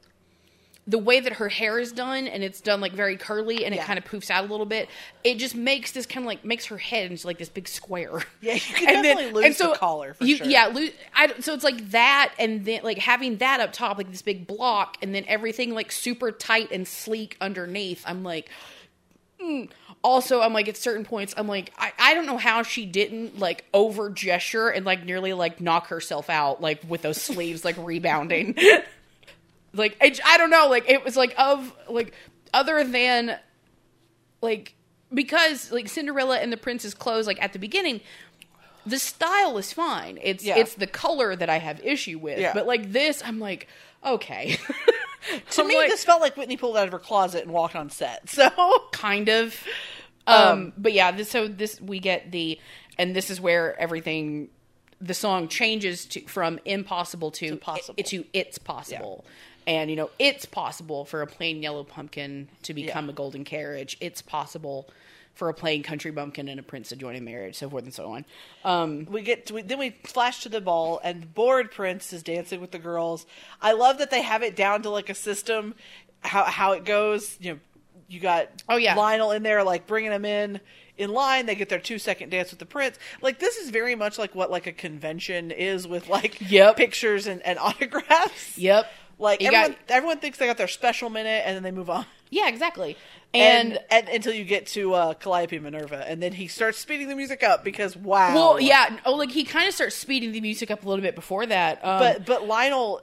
Speaker 1: the way that her hair is done and it's done like very curly and
Speaker 2: Yeah.
Speaker 1: it kind of poofs out a little bit. It just makes this kind of like makes her head into like this big square.
Speaker 2: Yeah, you can definitely lose the collar, for
Speaker 1: you,
Speaker 2: sure.
Speaker 1: Yeah, lose. I, so it's like that, and then like having that up top, like this big block, and then everything like super tight and sleek underneath. I'm like, mm. also I'm like at certain points, I'm like, I, I don't know how she didn't like over gesture and like nearly like knock herself out like with those sleeves like rebounding. like I, I don't know, like it was like of like other than like because like Cinderella and the Prince's clothes like at the beginning the style is fine. It's
Speaker 2: Yeah.
Speaker 1: it's the color that I have issue with.
Speaker 2: Yeah.
Speaker 1: But like this I'm like okay.
Speaker 2: to
Speaker 1: I'm
Speaker 2: me,
Speaker 1: like,
Speaker 2: this felt like Whitney pulled out of her closet and walked on set. So
Speaker 1: kind of um, but yeah, this, so this we get the and this is where everything the song changes to from impossible to
Speaker 2: possible.
Speaker 1: it, to it's possible. And you know, it's possible for a plain yellow pumpkin to become
Speaker 2: Yeah.
Speaker 1: a golden carriage. It's possible for a plain country bumpkin and a prince to join in marriage, so forth and so on. Um,
Speaker 2: we get to, we, then we flash to the ball and bored Prince is dancing with the girls. I love that they have it down to like a system how how it goes. You know, you got
Speaker 1: Oh, yeah.
Speaker 2: Lionel in there like bringing them in in line. They get their two second dance with the prince. Like this is very much like what like a convention is with like
Speaker 1: Yep.
Speaker 2: pictures and, and autographs.
Speaker 1: Yep.
Speaker 2: Like
Speaker 1: You
Speaker 2: everyone,
Speaker 1: got-
Speaker 2: everyone thinks they got their special minute and then they move on.
Speaker 1: Yeah, exactly.
Speaker 2: And,
Speaker 1: And,
Speaker 2: and, until you get to uh, Calliope Minerva, and then he starts speeding the music up because wow.
Speaker 1: well, yeah, oh, like he kind of starts speeding the music up a little bit before that. Um,
Speaker 2: but but Lionel,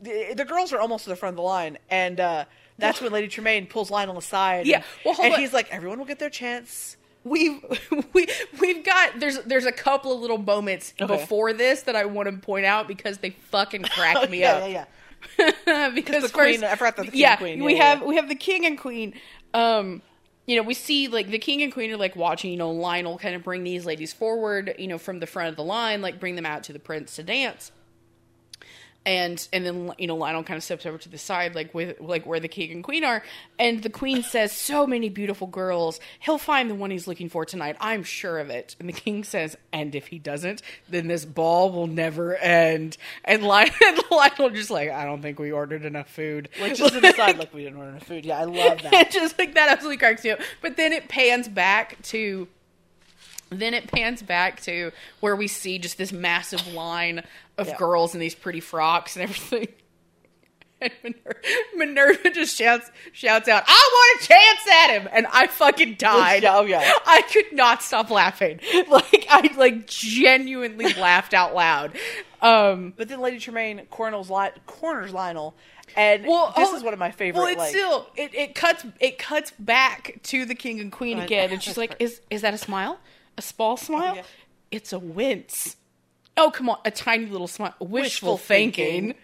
Speaker 2: the, the girls are almost to the front of the line, and uh, that's when Lady Tremaine pulls Lionel aside.
Speaker 1: Yeah,
Speaker 2: and,
Speaker 1: well,
Speaker 2: and
Speaker 1: on.
Speaker 2: he's like, everyone will get their chance.
Speaker 1: we've we we've got there's there's a couple of little moments
Speaker 2: Okay.
Speaker 1: before this that I want to point out because they fucking crack me
Speaker 2: yeah,
Speaker 1: up.
Speaker 2: yeah, yeah.
Speaker 1: because
Speaker 2: the
Speaker 1: first,
Speaker 2: queen- I forgot the king
Speaker 1: yeah,
Speaker 2: and queen,
Speaker 1: we
Speaker 2: yeah,
Speaker 1: have
Speaker 2: yeah.
Speaker 1: we have the king and queen. Um, you know, we see like the king and queen are like watching. You know, Lionel kind of bring these ladies forward. You know, from the front of the line, like bring them out to the prince to dance. And and then you know Lionel kind of steps over to the side, like with like where the king and queen are, and the queen says, "So many beautiful girls. He'll find the one he's looking for tonight. I'm sure of it." And the king says, "And if he doesn't, then this ball will never end." And Lionel, and Lionel just like, "I don't think we ordered enough food."
Speaker 2: Like just to the side, like we didn't order enough food. Yeah, I love that.
Speaker 1: just like that absolutely cracks me up. But then it pans back to then it pans back to where we see just this massive line of
Speaker 2: Yeah.
Speaker 1: girls in these pretty frocks and everything. And Minerva, Minerva just shouts shouts out, "I want a chance at him!" And I fucking died.
Speaker 2: Oh, yeah.
Speaker 1: I could not stop laughing. Like I like genuinely laughed out loud. Um,
Speaker 2: But then Lady Tremaine corners, Li- corners Lionel, and
Speaker 1: Well,
Speaker 2: this
Speaker 1: oh,
Speaker 2: is one of my favorite.
Speaker 1: Well, it's
Speaker 2: like,
Speaker 1: still it, it cuts it cuts back to the king and queen again, and she's like, "Is is that a smile? A small smile?
Speaker 2: yeah.
Speaker 1: It's a wince. Oh, come on, a tiny little smile. Wishful,
Speaker 2: Wishful
Speaker 1: thinking.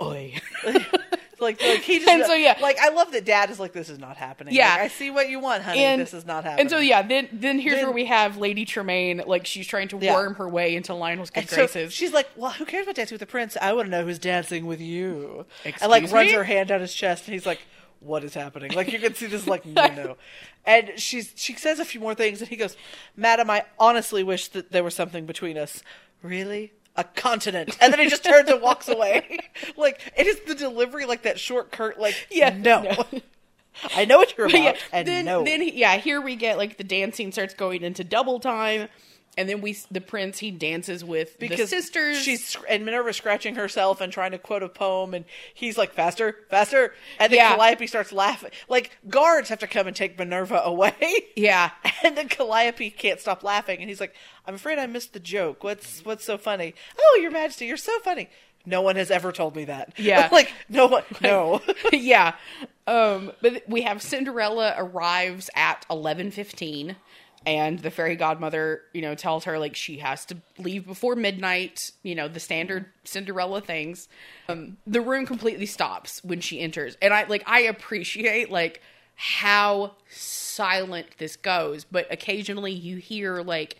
Speaker 1: Oi.
Speaker 2: like, like he just,
Speaker 1: And so, yeah.
Speaker 2: like I love that Dad is like, this is not happening.
Speaker 1: Yeah.
Speaker 2: Like, I see what you want, honey.
Speaker 1: and
Speaker 2: this is not happening.
Speaker 1: And so yeah, then then here's
Speaker 2: Then-
Speaker 1: where we have Lady Tremaine, like she's trying to
Speaker 2: Yeah.
Speaker 1: worm her way into Lionel's good
Speaker 2: And so
Speaker 1: graces.
Speaker 2: she's like, "Well, who cares about dancing with the prince? I want to know who's dancing with you." and
Speaker 1: Excuse
Speaker 2: like runs her hand down his chest, and he's like, "What is happening?" Like you can see this like no, no. And she's she says a few more things, and he goes, "Madam, I honestly wish that there was something between us." Really? A continent, and then he just turns and walks away. like it is the delivery, like that short curt, like
Speaker 1: Yeah,
Speaker 2: no.
Speaker 1: no.
Speaker 2: I know what you're about,
Speaker 1: yeah,
Speaker 2: and
Speaker 1: then
Speaker 2: no.
Speaker 1: then yeah, here we get like the dancing starts going into double time, and then we the prince he dances with the sisters.
Speaker 2: She's and Minerva scratching herself and trying to quote a poem, and he's like faster, faster, and then
Speaker 1: Yeah.
Speaker 2: Calliope starts laughing. Like guards have to come and take Minerva away.
Speaker 1: yeah.
Speaker 2: And then Calliope can't stop laughing, and he's like, "I'm afraid I missed the joke. What's what's so funny? Oh, Your Majesty, you're so funny. No one has ever told me that.
Speaker 1: Yeah.
Speaker 2: like no one. No.
Speaker 1: yeah. Um, but we have Cinderella arrives at eleven fifteen, and the fairy godmother, you know, tells her like she has to leave before midnight. You know, the standard Cinderella things. Um, the room completely stops when she enters, and I like I appreciate like how silent this goes. But occasionally you hear like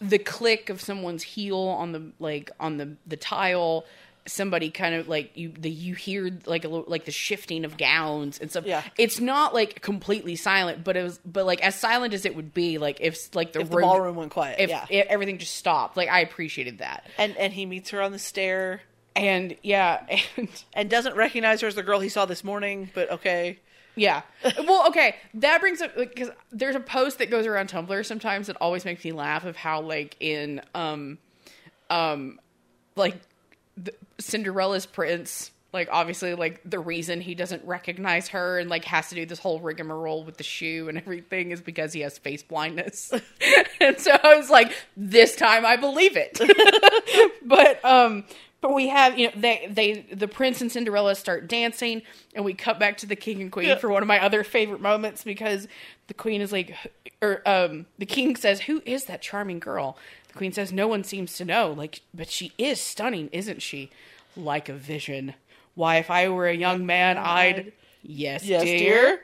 Speaker 1: the click of someone's heel on the like on the the tile somebody kind of like you the you hear like a little like the shifting of gowns and stuff
Speaker 2: Yeah.
Speaker 1: it's not like completely silent but it was but like as silent as it would be like if like the
Speaker 2: If the
Speaker 1: room
Speaker 2: ballroom went quiet,
Speaker 1: if,
Speaker 2: yeah.
Speaker 1: if everything just stopped like i appreciated that
Speaker 2: and and he meets her on the stair
Speaker 1: and yeah and
Speaker 2: and doesn't recognize her as the girl he saw this morning. But okay,
Speaker 1: Yeah. Well, okay. That brings up because there's a post that goes around Tumblr sometimes that always makes me laugh of how like in um um like the, Cinderella's prince like obviously like the reason he doesn't recognize her and like has to do this whole rigmarole with the shoe and everything is because he has face blindness. And so i was like this time i believe it. But um but we have you know they they the prince and cinderella start dancing and we cut back to the king and queen
Speaker 2: Yeah.
Speaker 1: for one of my other favorite moments because the queen is like or um the king says who is that charming girl? The queen says no one seems to know. Like but she is stunning isn't she like a vision why if i were a young man i'd yes,
Speaker 2: Yes,
Speaker 1: dear.
Speaker 2: dear.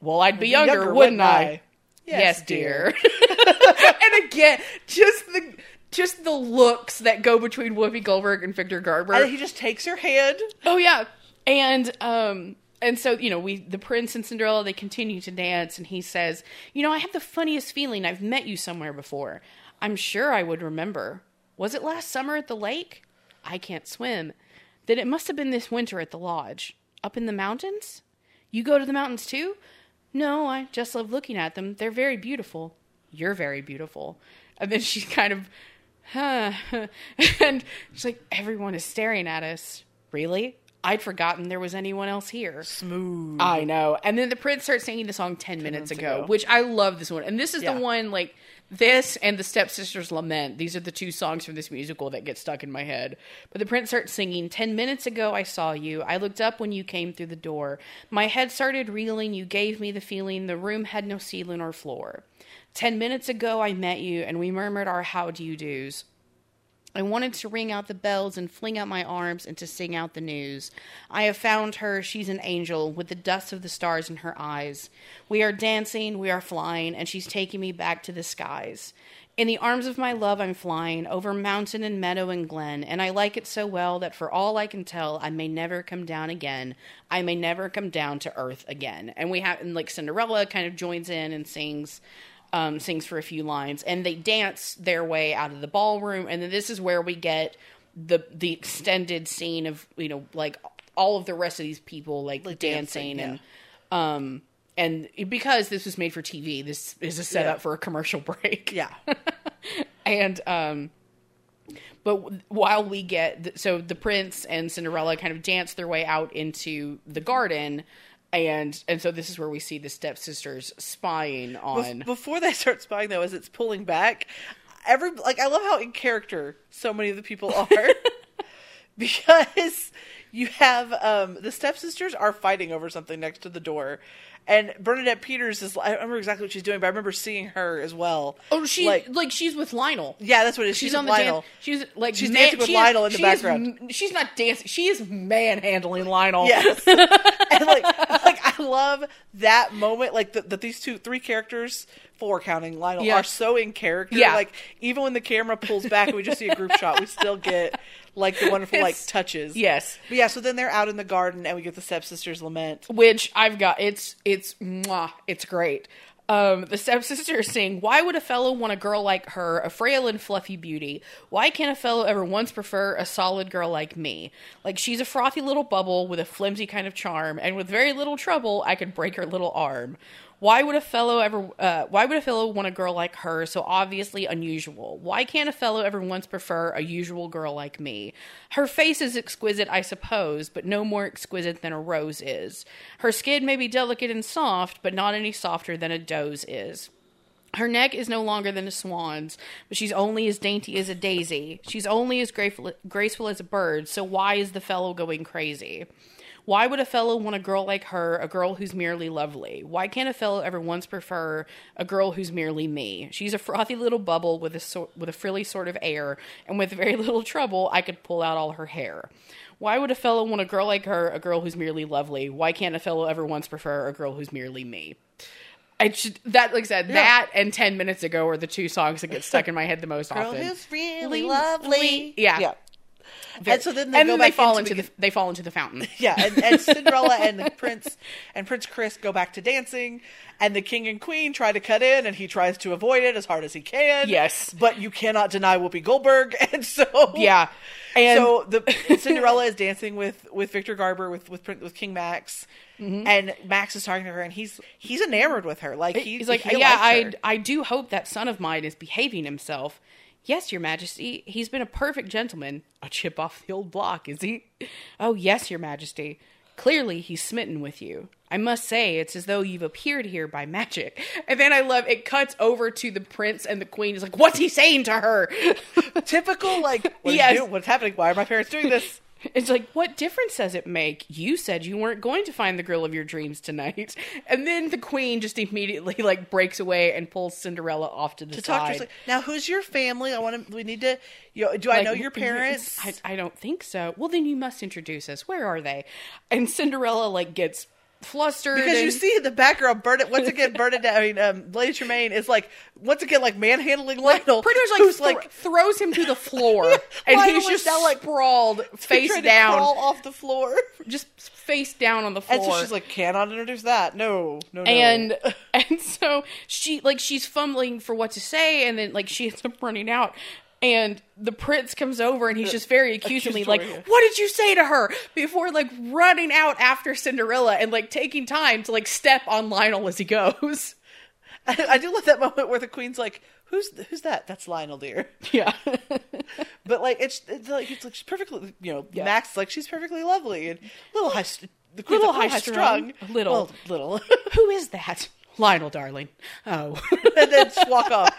Speaker 1: well i'd be younger,
Speaker 2: younger,
Speaker 1: wouldn't i,
Speaker 2: I?
Speaker 1: yes,
Speaker 2: Yes,
Speaker 1: dear, and again just the just the looks that go between Whoopi Goldberg and Victor Garber.
Speaker 2: and he just takes her hand.
Speaker 1: Oh yeah, and um, and so you know, we the prince and Cinderella they continue to dance, and he says, "You know, I have the funniest feeling I've met you somewhere before. I'm sure I would remember. Was it last summer at the lake? I can't swim. Then it must have been this winter at the lodge, up in the mountains. You go to the mountains too? No, I just love looking at them. They're very beautiful. You're very beautiful." And then she's kind of, huh. and she's like, everyone is staring at us. Really? I'd forgotten there was anyone else here.
Speaker 2: Smooth.
Speaker 1: I know. And then the prince starts singing the song 10, minutes,
Speaker 2: minutes
Speaker 1: ago,
Speaker 2: ago.
Speaker 1: which I love this one. And this is
Speaker 2: Yeah.
Speaker 1: the one, like, this and the Stepsisters Lament. These are the two songs from this musical that get stuck in my head. But the prince starts singing 10 minutes ago, I saw you. I looked up when you came through the door. My head started reeling. You gave me the feeling the room had no ceiling or floor. 10 minutes ago, I met you, and we murmured our how do you do's. I wanted to ring out the bells and fling out my arms and to sing out the news. I have found her. She's an angel with the dust of the stars in her eyes. We are dancing, we are flying, and she's taking me back to the skies. In the arms of my love, I'm flying over mountain and meadow and glen, and I like it so well that for all I can tell, I may never come down again. I may never come down to earth again. And we have, and like Cinderella kind of joins in and sings um, sings for a few lines, and they dance their way out of the ballroom. And then this is where we get the the extended scene of you know like all of the rest of these people like, dancing,
Speaker 2: dancing,
Speaker 1: and um and because this was made for TV, this is a setup
Speaker 2: Yeah.
Speaker 1: for a commercial break.
Speaker 2: Yeah.
Speaker 1: and um but while we get so the prince and cinderella kind of dance their way out into the garden and and so this is where we see the stepsisters spying on
Speaker 2: Bef- Before they start spying, though, as it's pulling back, every like I love how in character so many of the people are because you have um the stepsisters are fighting over something next to the door. And Bernadette Peters is, I don't remember exactly what she's doing, but I remember seeing her as well.
Speaker 1: oh she like,
Speaker 2: like,
Speaker 1: she's with lionel
Speaker 2: yeah, that's what it is.
Speaker 1: she's,
Speaker 2: She's,
Speaker 1: on
Speaker 2: with
Speaker 1: the
Speaker 2: Lionel.
Speaker 1: dance she's like
Speaker 2: She's
Speaker 1: man-
Speaker 2: dancing with
Speaker 1: she is-
Speaker 2: Lionel in the
Speaker 1: she
Speaker 2: background.
Speaker 1: m- she's not dancing she is manhandling lionel
Speaker 2: Yes. and like love that moment like that that these two three characters four counting Lionel
Speaker 1: Yeah.
Speaker 2: are so in character
Speaker 1: Yeah.
Speaker 2: like even when the camera pulls back and we just see a group shot we still get like the wonderful like touches.
Speaker 1: yes
Speaker 2: But yeah, so then they're out in the garden and we get the stepsisters lament.
Speaker 1: which I've got. It's it's mwah, it's great. Um, the is saying, Why would a fellow want a girl like her, a frail and fluffy beauty? Why can't a fellow ever once prefer a solid girl like me? Like she's a frothy little bubble with a flimsy kind of charm, and with very little trouble, I could break her little arm. Why would a fellow ever? Uh, why would a fellow want a girl like her, so obviously unusual? Why can't a fellow ever once prefer a usual girl like me? Her face is exquisite, I suppose, but no more exquisite than a rose is. Her skin may be delicate and soft, but not any softer than a doe's is. Her neck is no longer than a swan's, but she's only as dainty as a daisy. She's only as graceful, graceful as a bird, so why is the fellow going crazy? Why would a fellow want a girl like her, a girl who's merely lovely? Why can't a fellow ever once prefer a girl who's merely me? She's a frothy little bubble with a so- with a frilly sort of air, and with very little trouble, I could pull out all her hair. Why would a fellow want a girl like her, a girl who's merely lovely? Why can't a fellow ever once prefer a girl who's merely me? I should, that, like I said, that and 10 minutes ago are the two songs that get stuck in my head the most
Speaker 2: Girl
Speaker 1: often.
Speaker 2: who's really
Speaker 1: Really
Speaker 2: lovely.
Speaker 1: Yeah.
Speaker 2: Yeah. And so then they
Speaker 1: and
Speaker 2: go
Speaker 1: then
Speaker 2: back
Speaker 1: they fall
Speaker 2: into
Speaker 1: into
Speaker 2: the,
Speaker 1: the, they fall into the fountain.
Speaker 2: yeah, and, and Cinderella and the prince and Prince Chris go back to dancing, and the king and queen try to cut in, and he tries to avoid it as hard as he can.
Speaker 1: Yes.
Speaker 2: but you cannot deny Whoopi Goldberg, and so
Speaker 1: Yeah. And
Speaker 2: so the Cinderella is dancing with with Victor Garber with with with King Max,
Speaker 1: Mm-hmm.
Speaker 2: and Max is talking to her, and he's he's enamored with her. Like he,
Speaker 1: he's like,
Speaker 2: he
Speaker 1: yeah, I. I do hope that son of mine is behaving himself. Yes, Your Majesty, he's been a perfect gentleman. A chip off the old block, is he? Oh, yes, Your Majesty. Clearly, he's smitten with you. I must say, it's as though you've appeared here by magic. And then I love it cuts over to the prince and the queen. Is like, what's he saying to her?
Speaker 2: typical like what
Speaker 1: Yes.
Speaker 2: yes. what's happening? Why are my parents doing this?
Speaker 1: It's like, what difference does it make? You said you weren't going to find the girl of your dreams tonight. And then the queen just immediately like breaks away and pulls Cinderella off to the
Speaker 2: to
Speaker 1: side.
Speaker 2: talk to her. Like, now, who's your family? I want to. We need to. You know, do I know your parents?
Speaker 1: I, I don't think so. Well, then you must introduce us. Where are they? And Cinderella like gets flustered
Speaker 2: because you see in the background, Bernadette. Once again, Bernadette. I mean, um, Lady Tremaine is like once again like manhandling Lionel.
Speaker 1: pretty much like,
Speaker 2: who's
Speaker 1: thro-
Speaker 2: like
Speaker 1: throws him to the floor, and
Speaker 2: Lionel
Speaker 1: he's just
Speaker 2: now, like,
Speaker 1: sprawled face down,
Speaker 2: off the floor.
Speaker 1: just face down on the floor.
Speaker 2: And so she's like, cannot introduce that. No, no, no.
Speaker 1: and and so she like she's fumbling for what to say and then like she ends up running out and the prince comes over and he's just very accusingly like what did you say to her before like running out after cinderella and like taking time to like step on lionel as he goes
Speaker 2: I, I do love that moment where the queen's like, "Who's who's that? That's Lionel, dear."
Speaker 1: yeah
Speaker 2: But like, it's it's like it's like she's perfectly, you know,
Speaker 1: Yeah.
Speaker 2: Max like she's perfectly lovely and little high. The
Speaker 1: Little
Speaker 2: like,
Speaker 1: high-strung. Little.
Speaker 2: well, little.
Speaker 1: who is that lionel darling oh
Speaker 2: and then just walk off.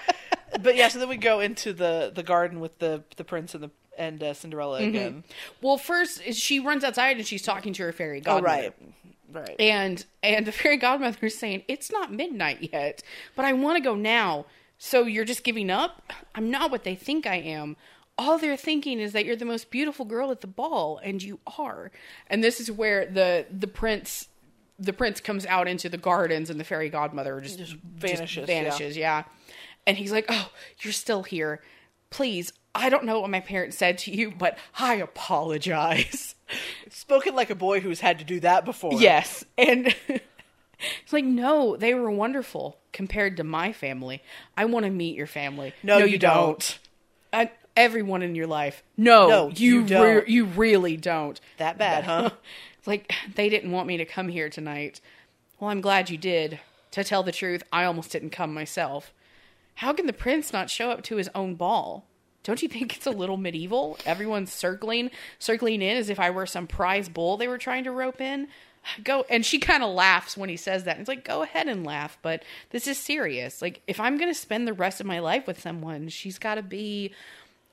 Speaker 2: But yeah, so then we go into the the garden with the the prince and the and uh, Cinderella
Speaker 1: Mm-hmm.
Speaker 2: again.
Speaker 1: well first she runs outside and she's talking to her fairy
Speaker 2: Oh
Speaker 1: godmother
Speaker 2: right, right.
Speaker 1: and and the fairy godmother is saying it's not midnight yet but i want to go now so you're just giving up i'm not what they think i am all they're thinking is that you're the most beautiful girl at the ball and you are and this is where the the prince the prince comes out into the gardens and the fairy godmother just, just
Speaker 2: vanishes,
Speaker 1: vanishes yeah. And he's like oh you're still here please i don't know what my parents said to you but i apologize
Speaker 2: Spoken like a boy who's had to do that before.
Speaker 1: Yes. And it's like, no, they were wonderful compared to my family. I want to meet your family.
Speaker 2: No, you don't.
Speaker 1: And everyone in your life. No,
Speaker 2: No,
Speaker 1: you
Speaker 2: you don't.
Speaker 1: re- you really don't.
Speaker 2: that bad, huh?
Speaker 1: It's like they didn't want me to come here tonight. Well, I'm glad you did. To tell the truth, I almost didn't come myself. How can the prince not show up to his own ball? Don't you think it's a little medieval? Everyone's circling, circling in as if I were some prize bull they were trying to rope in. Go and she kind of laughs when he says that. It's like, go ahead and laugh, but this is serious. Like, if I'm gonna spend the rest of my life with someone, she's got to be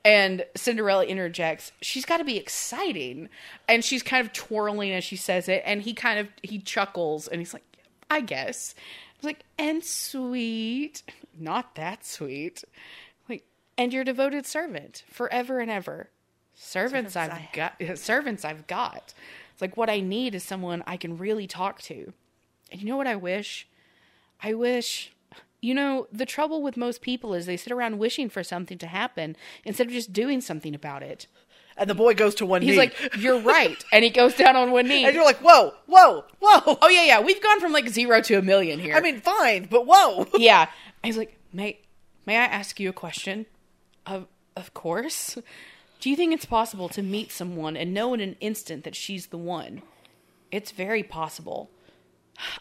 Speaker 1: and Cinderella interjects, she's got to be exciting. And she's kind of twirling as she says it. And he kind of, he chuckles and he's like, I guess. It's like, and sweet. Not that sweet. Like, and your devoted servant forever and ever. Servants,
Speaker 2: Servants
Speaker 1: I've
Speaker 2: I
Speaker 1: got. Servants I've got. It's like what I need is someone I can really talk to. And you know what I wish? I wish you know, the trouble with most people is they sit around wishing for something to happen instead of just doing something about it.
Speaker 2: And the boy goes to one
Speaker 1: He's
Speaker 2: knee.
Speaker 1: He's like, "You're right," and he goes down on one knee.
Speaker 2: and you're like, whoa, whoa, whoa.
Speaker 1: "Oh yeah, yeah, we've gone from like zero to a million here."
Speaker 2: I mean, fine, but whoa.
Speaker 1: yeah. He's like, "May, may I ask you a question?" Of, of course. Do you think it's possible to meet someone and know in an instant that she's the one? It's very possible.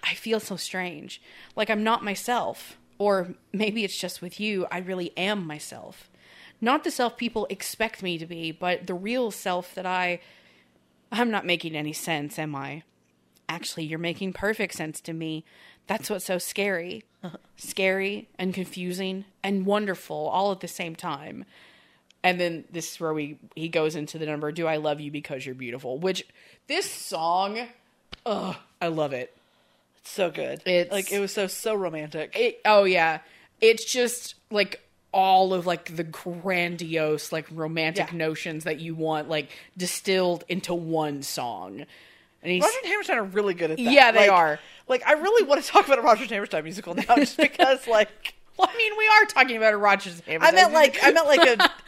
Speaker 1: I feel so strange, like I'm not myself. Or maybe it's just with you, I really am myself. Not the self people expect me to be, but the real self that I. I'm not making any sense, am I? Actually, you're making perfect sense to me. That's what's so scary. Uh-huh. scary and confusing and wonderful all at the same time. and then this is where we he goes into the number "Do I love you because you're beautiful," which this song, ugh, I love it.
Speaker 2: It's so good.
Speaker 1: It's-
Speaker 2: like it was so so romantic.
Speaker 1: It, oh yeah, it's just like all of like the grandiose like romantic
Speaker 2: Yeah.
Speaker 1: notions that you want like distilled into one song. And he's
Speaker 2: Roger and Hammerstein are really good at that.
Speaker 1: Yeah, they
Speaker 2: Like-
Speaker 1: are.
Speaker 2: Like I really want to talk about a Roger and Hammerstein musical now, just because like
Speaker 1: well, I mean, we are talking about a Rodgers. Hammerstein.
Speaker 2: I meant like I meant like a.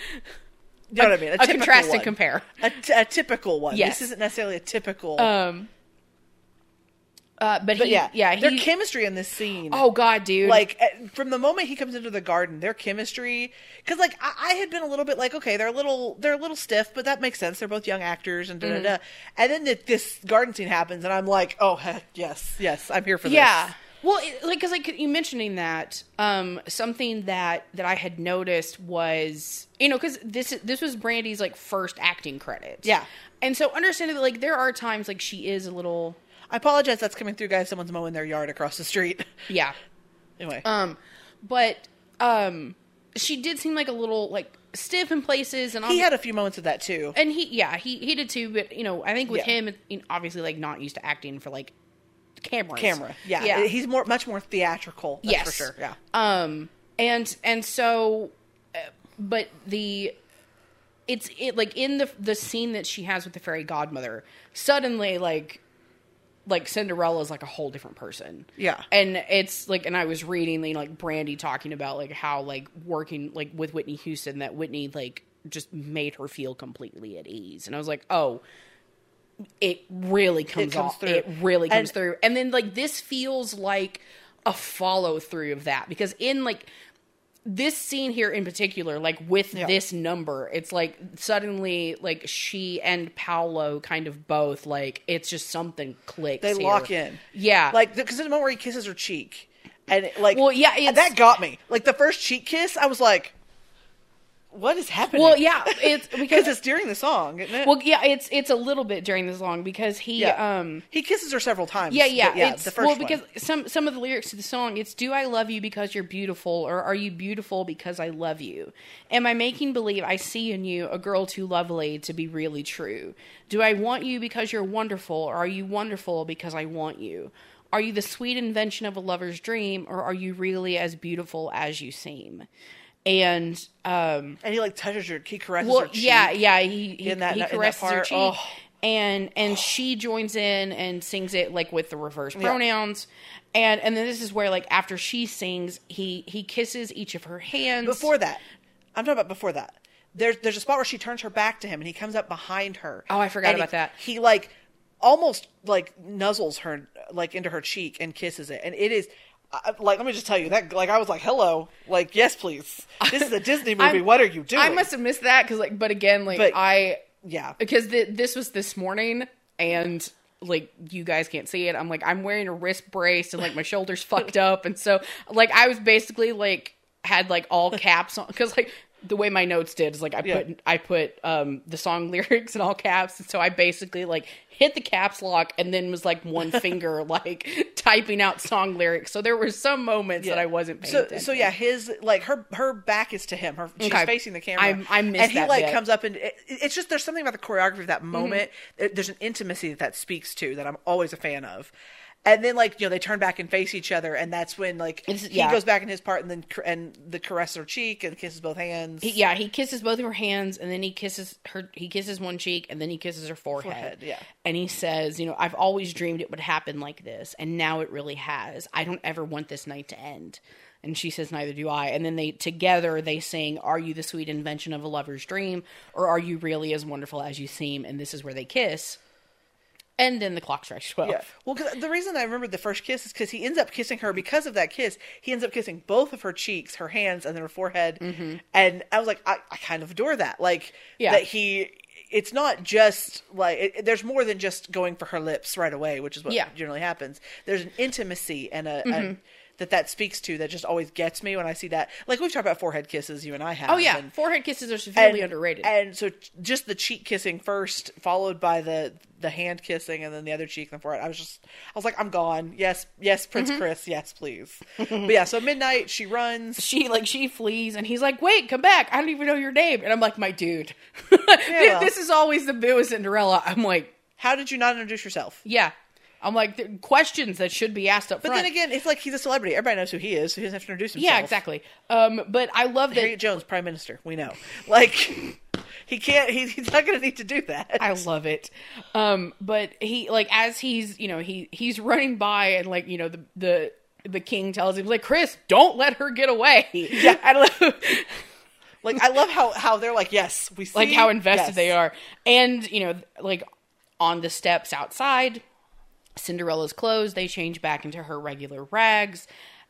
Speaker 2: You know what I mean?
Speaker 1: a
Speaker 2: typical
Speaker 1: contrast and compare.
Speaker 2: A, t- a typical one.
Speaker 1: Yes.
Speaker 2: This isn't necessarily a typical.
Speaker 1: Um. Uh, but,
Speaker 2: but
Speaker 1: he,
Speaker 2: yeah,
Speaker 1: yeah,
Speaker 2: their
Speaker 1: he,
Speaker 2: chemistry in this scene.
Speaker 1: Oh God, dude!
Speaker 2: like from the moment he comes into the garden, their chemistry. Because like I, I had been a little bit like, okay, they're a little they're a little stiff, but that makes sense. They're both young actors, and da
Speaker 1: Mm-hmm.
Speaker 2: da da. And then the, this garden scene happens, and I'm like, oh heck, yes, yes, I'm here for this. yeah.
Speaker 1: Well, it, like, because like you mentioning that, um, something that that I had noticed was, you know, because this this was Brandy's like first acting credit.
Speaker 2: Yeah.
Speaker 1: and so understanding that like there are times like she is a little,
Speaker 2: I apologize. That's coming through, guys. Someone's mowing their yard across the street.
Speaker 1: yeah,
Speaker 2: anyway,
Speaker 1: um, but um, she did seem like a little like stiff in places, and
Speaker 2: he had a few moments of that too.
Speaker 1: and he yeah he he did too, but you know I think with
Speaker 2: Yeah.
Speaker 1: him, you know, obviously like not used to acting for like cameras,
Speaker 2: Camera, yeah,
Speaker 1: yeah,
Speaker 2: he's more much more theatrical. That's
Speaker 1: yes
Speaker 2: for sure. Yeah,
Speaker 1: um and and so uh, but the it's it like in the the scene that she has with the fairy godmother suddenly like like cinderella's like a whole different person
Speaker 2: Yeah.
Speaker 1: and it's like and i was reading you know, like brandy talking about like how like working like with whitney houston that whitney like just made her feel completely at ease and i was like oh it really comes,
Speaker 2: comes
Speaker 1: off
Speaker 2: through.
Speaker 1: it really comes
Speaker 2: And-
Speaker 1: through and then like this feels like a follow through of that because in like this scene here in particular like with
Speaker 2: Yeah.
Speaker 1: this number it's like suddenly like she and paolo kind of both like it's just something clicks
Speaker 2: they
Speaker 1: here.
Speaker 2: lock in.
Speaker 1: yeah
Speaker 2: like because in the moment where he kisses her cheek, and it, like,
Speaker 1: Well, yeah,
Speaker 2: that got me. Like the first cheek kiss, I was like, "What is happening?"
Speaker 1: well yeah it's
Speaker 2: because it's during the song, isn't it?
Speaker 1: well yeah it's it's a little bit during this song because he
Speaker 2: yeah.
Speaker 1: um
Speaker 2: he kisses her several times.
Speaker 1: Yeah, yeah,
Speaker 2: yeah.
Speaker 1: It's,
Speaker 2: the first
Speaker 1: well,
Speaker 2: one.
Speaker 1: because some some of the lyrics to the song, it's "Do I love you because you're beautiful, or are you beautiful because I love you? Am I making believe I see in you a girl too lovely to be really true? Do I want you because you're wonderful, or are you wonderful because I want you? Are you the sweet invention of a lover's dream, or are you really as beautiful as you seem?" And um,
Speaker 2: and he like touches her, he caresses
Speaker 1: well,
Speaker 2: her cheek.
Speaker 1: yeah, yeah. He he,
Speaker 2: In that-
Speaker 1: he caresses her cheek,
Speaker 2: oh.
Speaker 1: and and she joins in and sings it like with the reverse pronouns, and and then this is where like after she sings, he he kisses each of her hands.
Speaker 2: Before that, I'm talking about before that. There's there's a spot where she turns her back to him and he comes up behind her.
Speaker 1: Oh, I forgot
Speaker 2: and he-
Speaker 1: about that.
Speaker 2: He like almost like nuzzles her like into her cheek and kisses it, and it is. I- Like let me just tell you that like I was like hello. Like yes please. This is a Disney movie.
Speaker 1: I'm-
Speaker 2: what are you doing?
Speaker 1: I must have missed that because like, but again, like
Speaker 2: But-
Speaker 1: I
Speaker 2: yeah.
Speaker 1: because the, this was this morning and like you guys can't see it. I'm like i'm wearing a wrist brace and like my shoulders fucked up. And so like i was basically like had like all caps on because like the way my notes did is like i
Speaker 2: Yeah.
Speaker 1: put i put um the song lyrics in all caps and so i basically like hit the caps lock and then was like one finger like typing out song lyrics so there were some moments that i wasn't paying
Speaker 2: so
Speaker 1: attention.
Speaker 2: so yeah his like her her back is to him her she's
Speaker 1: Okay.
Speaker 2: facing the camera
Speaker 1: I'm- I missed
Speaker 2: and he like
Speaker 1: bit.
Speaker 2: comes up and it, it's just there's something about the choreography of that
Speaker 1: Mm-hmm.
Speaker 2: moment there's an intimacy that that speaks to that I'm always a fan of and then like you know they turn back and face each other and that's when like
Speaker 1: It's-
Speaker 2: he
Speaker 1: yeah.
Speaker 2: goes back in his part and then and the caress her cheek and kisses both hands
Speaker 1: He- yeah, he kisses both of her hands, and then he kisses her. He kisses one cheek, and then he kisses her forehead.
Speaker 2: Forehead, yeah.
Speaker 1: And he says, "You know, I've always dreamed it would happen like this, and now it really has. I don't ever want this night to end." And she says, "Neither do I." And then they together they sing, "Are you the sweet invention of a lover's dream, or are you really as wonderful as you seem?" And this is where they kiss. And then the clock strikes twelve.
Speaker 2: Yeah. Well, the reason I remember the first kiss is because he ends up kissing her because of that kiss. He ends up kissing both of her cheeks, her hands, and then her forehead. And I was like, I, I kind of adore that. Like
Speaker 1: Mm-hmm. Yeah.
Speaker 2: that he. It's not just like it, there's more than just going for her lips right away, which is what
Speaker 1: Yeah.
Speaker 2: generally happens. There's an intimacy and a, a that that speaks to that just always gets me when I see that. Like we've talked about forehead kisses, you and I have.
Speaker 1: Oh yeah,
Speaker 2: and-
Speaker 1: forehead kisses are severely
Speaker 2: and-
Speaker 1: underrated.
Speaker 2: And so just the cheek kissing first, followed by the the hand kissing, and then the other cheek and the forehead. I was just, I was like, I'm gone. Yes, yes, Prince
Speaker 1: Mm-hmm.
Speaker 2: Chris, yes, please. but yeah, so midnight, she runs.
Speaker 1: she like she flees and he's like wait come back i don't even know your name and i'm like my dude
Speaker 2: well.
Speaker 1: this is always the bit with cinderella i'm like
Speaker 2: How did you not introduce yourself?
Speaker 1: yeah i'm like the questions that should be asked up
Speaker 2: But
Speaker 1: front
Speaker 2: then again, it's like he's a celebrity. Everybody knows who he is, so he doesn't have to introduce himself.
Speaker 1: yeah exactly um but i love that
Speaker 2: Harriet Jones, Prime Minister. We know. Like he can't. He, he's not going to need to do that.
Speaker 1: I love it. Um, but he like as he's you know he he's running by and like you know the the the king tells him like Chris, don't let her get away. Yeah, I love
Speaker 2: Like I love how how they're like, yes, we see.
Speaker 1: like how invested
Speaker 2: yes.
Speaker 1: they are, and you know like on the steps outside, Cinderella's clothes they change back into her regular rags,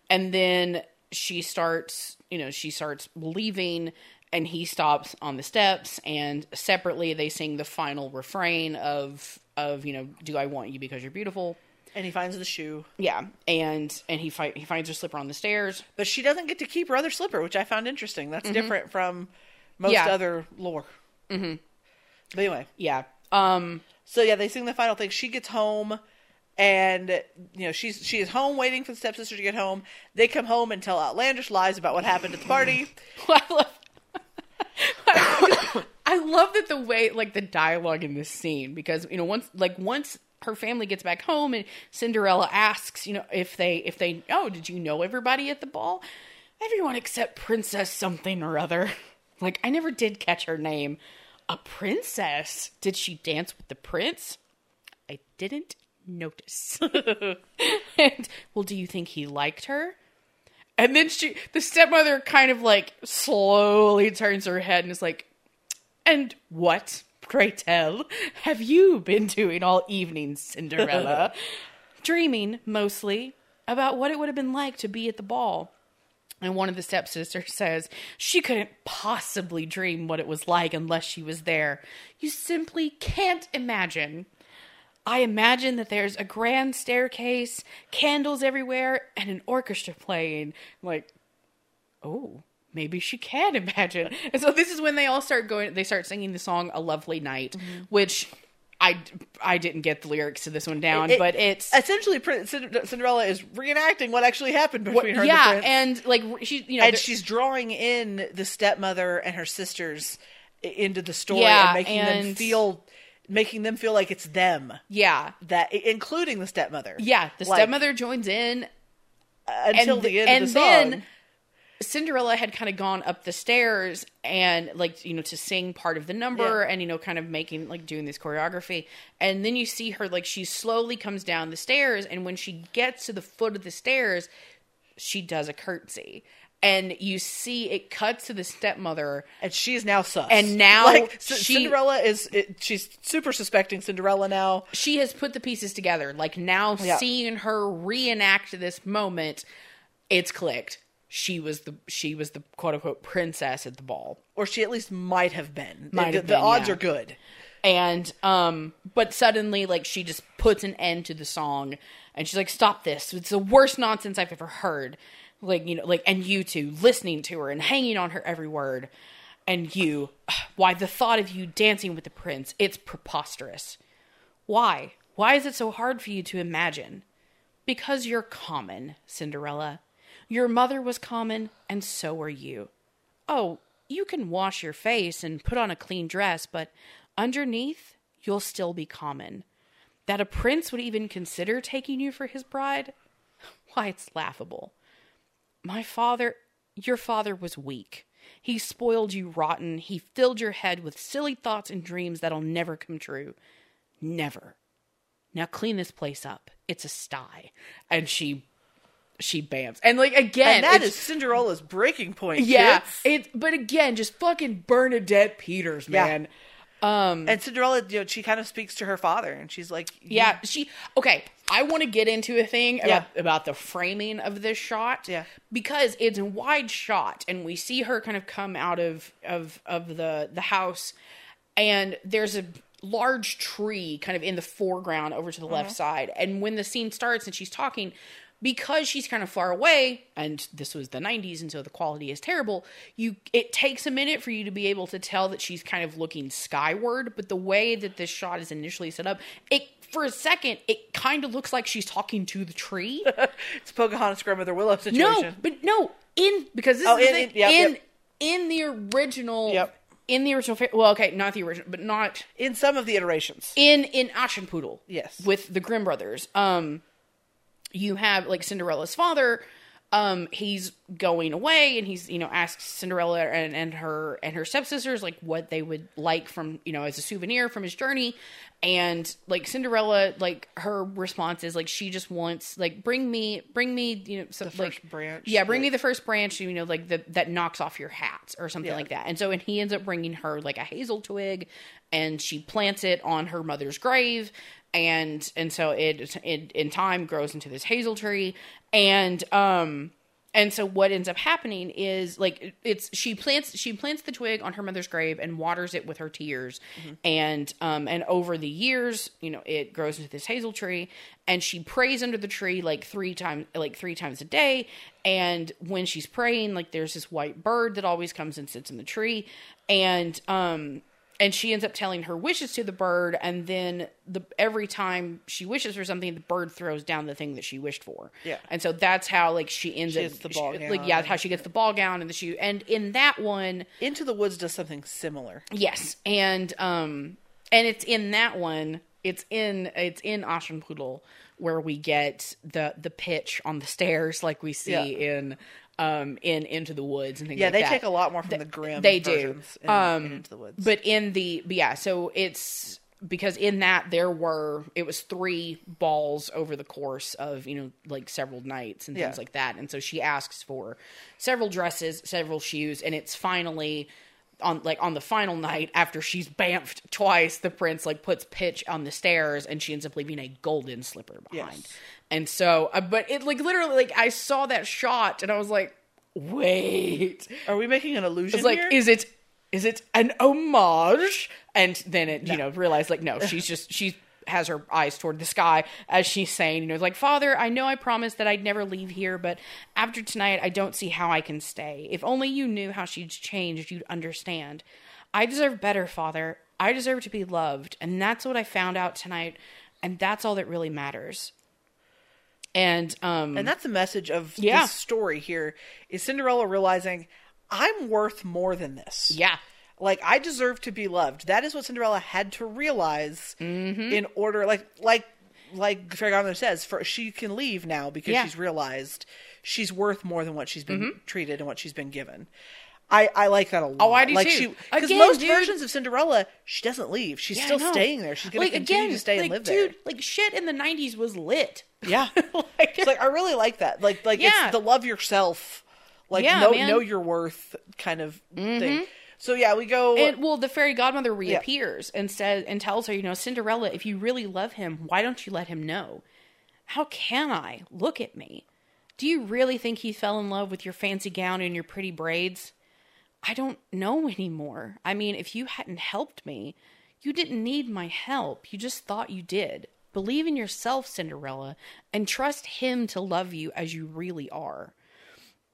Speaker 1: and then she starts you know she starts leaving. And he stops on the steps, and separately they sing the final refrain of of you know, "Do I want you because you're beautiful?"
Speaker 2: And he finds the shoe,
Speaker 1: Yeah, and and he fight he finds her slipper on the stairs.
Speaker 2: but she doesn't get to keep her other slipper, which I found interesting. That's different from most
Speaker 1: Mm-hmm. Yeah.
Speaker 2: other lore. Mm-hmm. But anyway,
Speaker 1: Yeah. Um.
Speaker 2: so yeah, they sing the final thing. She gets home, and you know she's she is home waiting for the stepsister to get home. They come home and tell outlandish lies about what happened at the party.
Speaker 1: I love. I love that the way like the dialogue in this scene because you know once like once her family gets back home and Cinderella asks you know if they if they oh did you know everybody at the ball everyone except Princess something or other like I never did catch her name a princess did she dance with the prince I didn't notice and well do you think he liked her and then she, the stepmother, kind of like slowly turns her head and is like, "And what, pray tell, have you been doing all evening, Cinderella? Dreaming mostly about what it would have been like to be at the ball." And one of the stepsisters says, She couldn't possibly dream what it was like unless she was there. You simply can't imagine. I imagine that there's a grand staircase, candles everywhere, and an orchestra playing. I'm like, oh, maybe she can imagine. And so this is when they all start going, they start singing the song A Lovely Night, mm-hmm. which I, I didn't get the lyrics to this one down,
Speaker 2: It-
Speaker 1: but it's.
Speaker 2: essentially Cinderella is reenacting what actually happened between her
Speaker 1: yeah,
Speaker 2: and the
Speaker 1: and like she, you know,
Speaker 2: and she's drawing in the stepmother and her sisters into the story
Speaker 1: Yeah,
Speaker 2: and making them feel making them feel like it's them.
Speaker 1: Yeah,
Speaker 2: that including the stepmother.
Speaker 1: Yeah. The
Speaker 2: Like,
Speaker 1: stepmother joins in, uh,
Speaker 2: until
Speaker 1: and
Speaker 2: the end
Speaker 1: and
Speaker 2: of the song.
Speaker 1: Then Cinderella had kind of gone up the stairs and like you know to sing part of the number
Speaker 2: Yeah.
Speaker 1: and you know kind of making like doing this choreography. And then you see her like she slowly comes down the stairs and when she gets to the foot of the stairs she does a curtsy and you see it cuts to the stepmother.
Speaker 2: And she's now sus.
Speaker 1: And now
Speaker 2: like C-
Speaker 1: she-
Speaker 2: Cinderella is it, she's super suspecting Cinderella now.
Speaker 1: She has put the pieces together. Like now
Speaker 2: Yeah.
Speaker 1: seeing her reenact this moment it's clicked. She was the she was the quote unquote princess at the ball.
Speaker 2: Or she at least might have been.
Speaker 1: Might
Speaker 2: the,
Speaker 1: have
Speaker 2: the
Speaker 1: been,
Speaker 2: odds
Speaker 1: yeah.
Speaker 2: are good.
Speaker 1: And um but suddenly like she just puts an end to the song. And she's like stop this. It's the worst nonsense i've ever heard like you know like and you two listening to her and hanging on her every word and you why the thought of you dancing with the prince it's preposterous why why is it so hard for you to imagine because you're common cinderella your mother was common and so are you oh, you can wash your face and put on a clean dress, but underneath, you'll still be common. That a prince would even consider taking you for his bride? Why, it's laughable. My father, your father was weak. He spoiled you rotten. He filled your head with silly thoughts and dreams that'll never come true. Never. Now clean this place up. It's a sty. And she she bams. And like again,
Speaker 2: and that is Cinderella's breaking point
Speaker 1: yeah,
Speaker 2: kids.
Speaker 1: it. But again, just fucking Bernadette Peters,
Speaker 2: Yeah.
Speaker 1: Um,
Speaker 2: and Cinderella you know she kind of speaks to her father and she's like
Speaker 1: yeah, she. Okay, I want to get into a thing about
Speaker 2: Yeah.
Speaker 1: about the framing of this shot.
Speaker 2: Yeah.
Speaker 1: because it's a wide shot, and we see her kind of come out of of of the the house, and there's a large tree kind of in the foreground over to the left side, and when the scene starts and she's talking. Because she's kind of far away and this was the 90s and so the quality is terrible you it takes a minute for you to be able to tell that she's kind of looking skyward but the way that this shot is initially set up it for a second it kind of looks like she's talking to the tree
Speaker 2: It's Pocahontas grandmother Willow situation no
Speaker 1: but no in because this
Speaker 2: Oh,
Speaker 1: is the
Speaker 2: in-
Speaker 1: thing,
Speaker 2: in- yep,
Speaker 1: in
Speaker 2: yep.
Speaker 1: in the original
Speaker 2: Yep.
Speaker 1: in the original well okay not the original but not
Speaker 2: In some of the iterations.
Speaker 1: in in Aschenputtel.
Speaker 2: Yes.
Speaker 1: With the Grimm brothers. Um you have like Cinderella's father um he's going away and he's you know asks Cinderella and, and her and her stepsisters like what they would like from you know as a souvenir from his journey. And like Cinderella like her response is like she just wants like bring me bring me you know some,
Speaker 2: The
Speaker 1: like
Speaker 2: first branch
Speaker 1: yeah bring
Speaker 2: that-
Speaker 1: me the first branch you know like the, that knocks off your hat or something
Speaker 2: Yeah.
Speaker 1: like that. And so and he ends up bringing her like a hazel twig and she plants it on her mother's grave and and so it, it in time grows into this hazel tree. And um and so what ends up happening is like it's she plants she plants the twig on her mother's grave and waters it with her tears. And um and over the years you know it grows into this hazel tree. And she prays under the tree like three times like three times a day. And when she's praying like there's this white bird that always comes and sits in the tree. And um and she ends up telling her wishes to the bird and then the every time she wishes for something the bird throws down the thing that she wished for
Speaker 2: Yeah.
Speaker 1: and so that's how like she ends
Speaker 2: She
Speaker 1: up
Speaker 2: the ball
Speaker 1: she- like yeah how she gets the ball gown and the shoe and in that one
Speaker 2: Into the Woods does something similar.
Speaker 1: yes and um and it's in that one it's in it's in Aschenputtel where we get the the pitch on the stairs like we see
Speaker 2: Yeah.
Speaker 1: in um in into the woods and things
Speaker 2: Yeah,
Speaker 1: like
Speaker 2: they
Speaker 1: that.
Speaker 2: take a lot more from the Grimm.
Speaker 1: they do
Speaker 2: in,
Speaker 1: um
Speaker 2: in Into the Woods.
Speaker 1: but in the but yeah so it's because in that there were it was three balls over the course of you know like several nights and things
Speaker 2: Yeah.
Speaker 1: like that and so she asks for several dresses several shoes and it's finally on like on the final night after she's bamfed twice the prince like puts pitch on the stairs and she ends up leaving a golden slipper behind
Speaker 2: Yes.
Speaker 1: and so uh, but it like literally like i saw that shot and i was like wait
Speaker 2: Are we making an illusion
Speaker 1: it's like,
Speaker 2: here?
Speaker 1: is it is it an homage? And then it, you know, realized like, no, she's just she has her eyes toward the sky as she's saying, you know, like, Father, I know I promised that I'd never leave here, but after tonight, I don't see how I can stay. If only you knew how she's changed, you'd understand. I deserve better, Father. I deserve to be loved, and that's what I found out tonight, and that's all that really matters. And um,
Speaker 2: and that's the message of
Speaker 1: Yeah.
Speaker 2: this story here is Cinderella realizing I'm worth more than this.
Speaker 1: yeah,
Speaker 2: Like I deserve to be loved. That is what Cinderella had to realize
Speaker 1: Mm-hmm.
Speaker 2: in order like like like Fairy Godmother says, for she can leave now because
Speaker 1: Yeah.
Speaker 2: she's realized she's worth more than what she's been
Speaker 1: Mm-hmm.
Speaker 2: treated and what she's been given. I, I like that a lot.
Speaker 1: Oh, I do
Speaker 2: like
Speaker 1: too.
Speaker 2: Because most
Speaker 1: dude.
Speaker 2: versions of Cinderella, she doesn't leave. She's
Speaker 1: Yeah,
Speaker 2: still staying there. She's going to continue to stay and live
Speaker 1: dude,
Speaker 2: there.
Speaker 1: Like shit in the '90s was lit.
Speaker 2: Yeah.
Speaker 1: like,
Speaker 2: It's like I really like that. Like like
Speaker 1: Yeah.
Speaker 2: it's the love yourself, like
Speaker 1: Yeah,
Speaker 2: know
Speaker 1: man. Mm-hmm.
Speaker 2: know your worth kind of thing. So yeah, we go.
Speaker 1: and well, the fairy godmother reappears and says and tells her, you know, Cinderella, if you really love him, why don't you let him know? How can I? Look at me. Do you really think he fell in love with your fancy gown and your pretty braids? I don't know anymore. I mean, if you hadn't helped me, you didn't need my help. You just thought you did. Believe in yourself, Cinderella, and trust him to love you as you really are.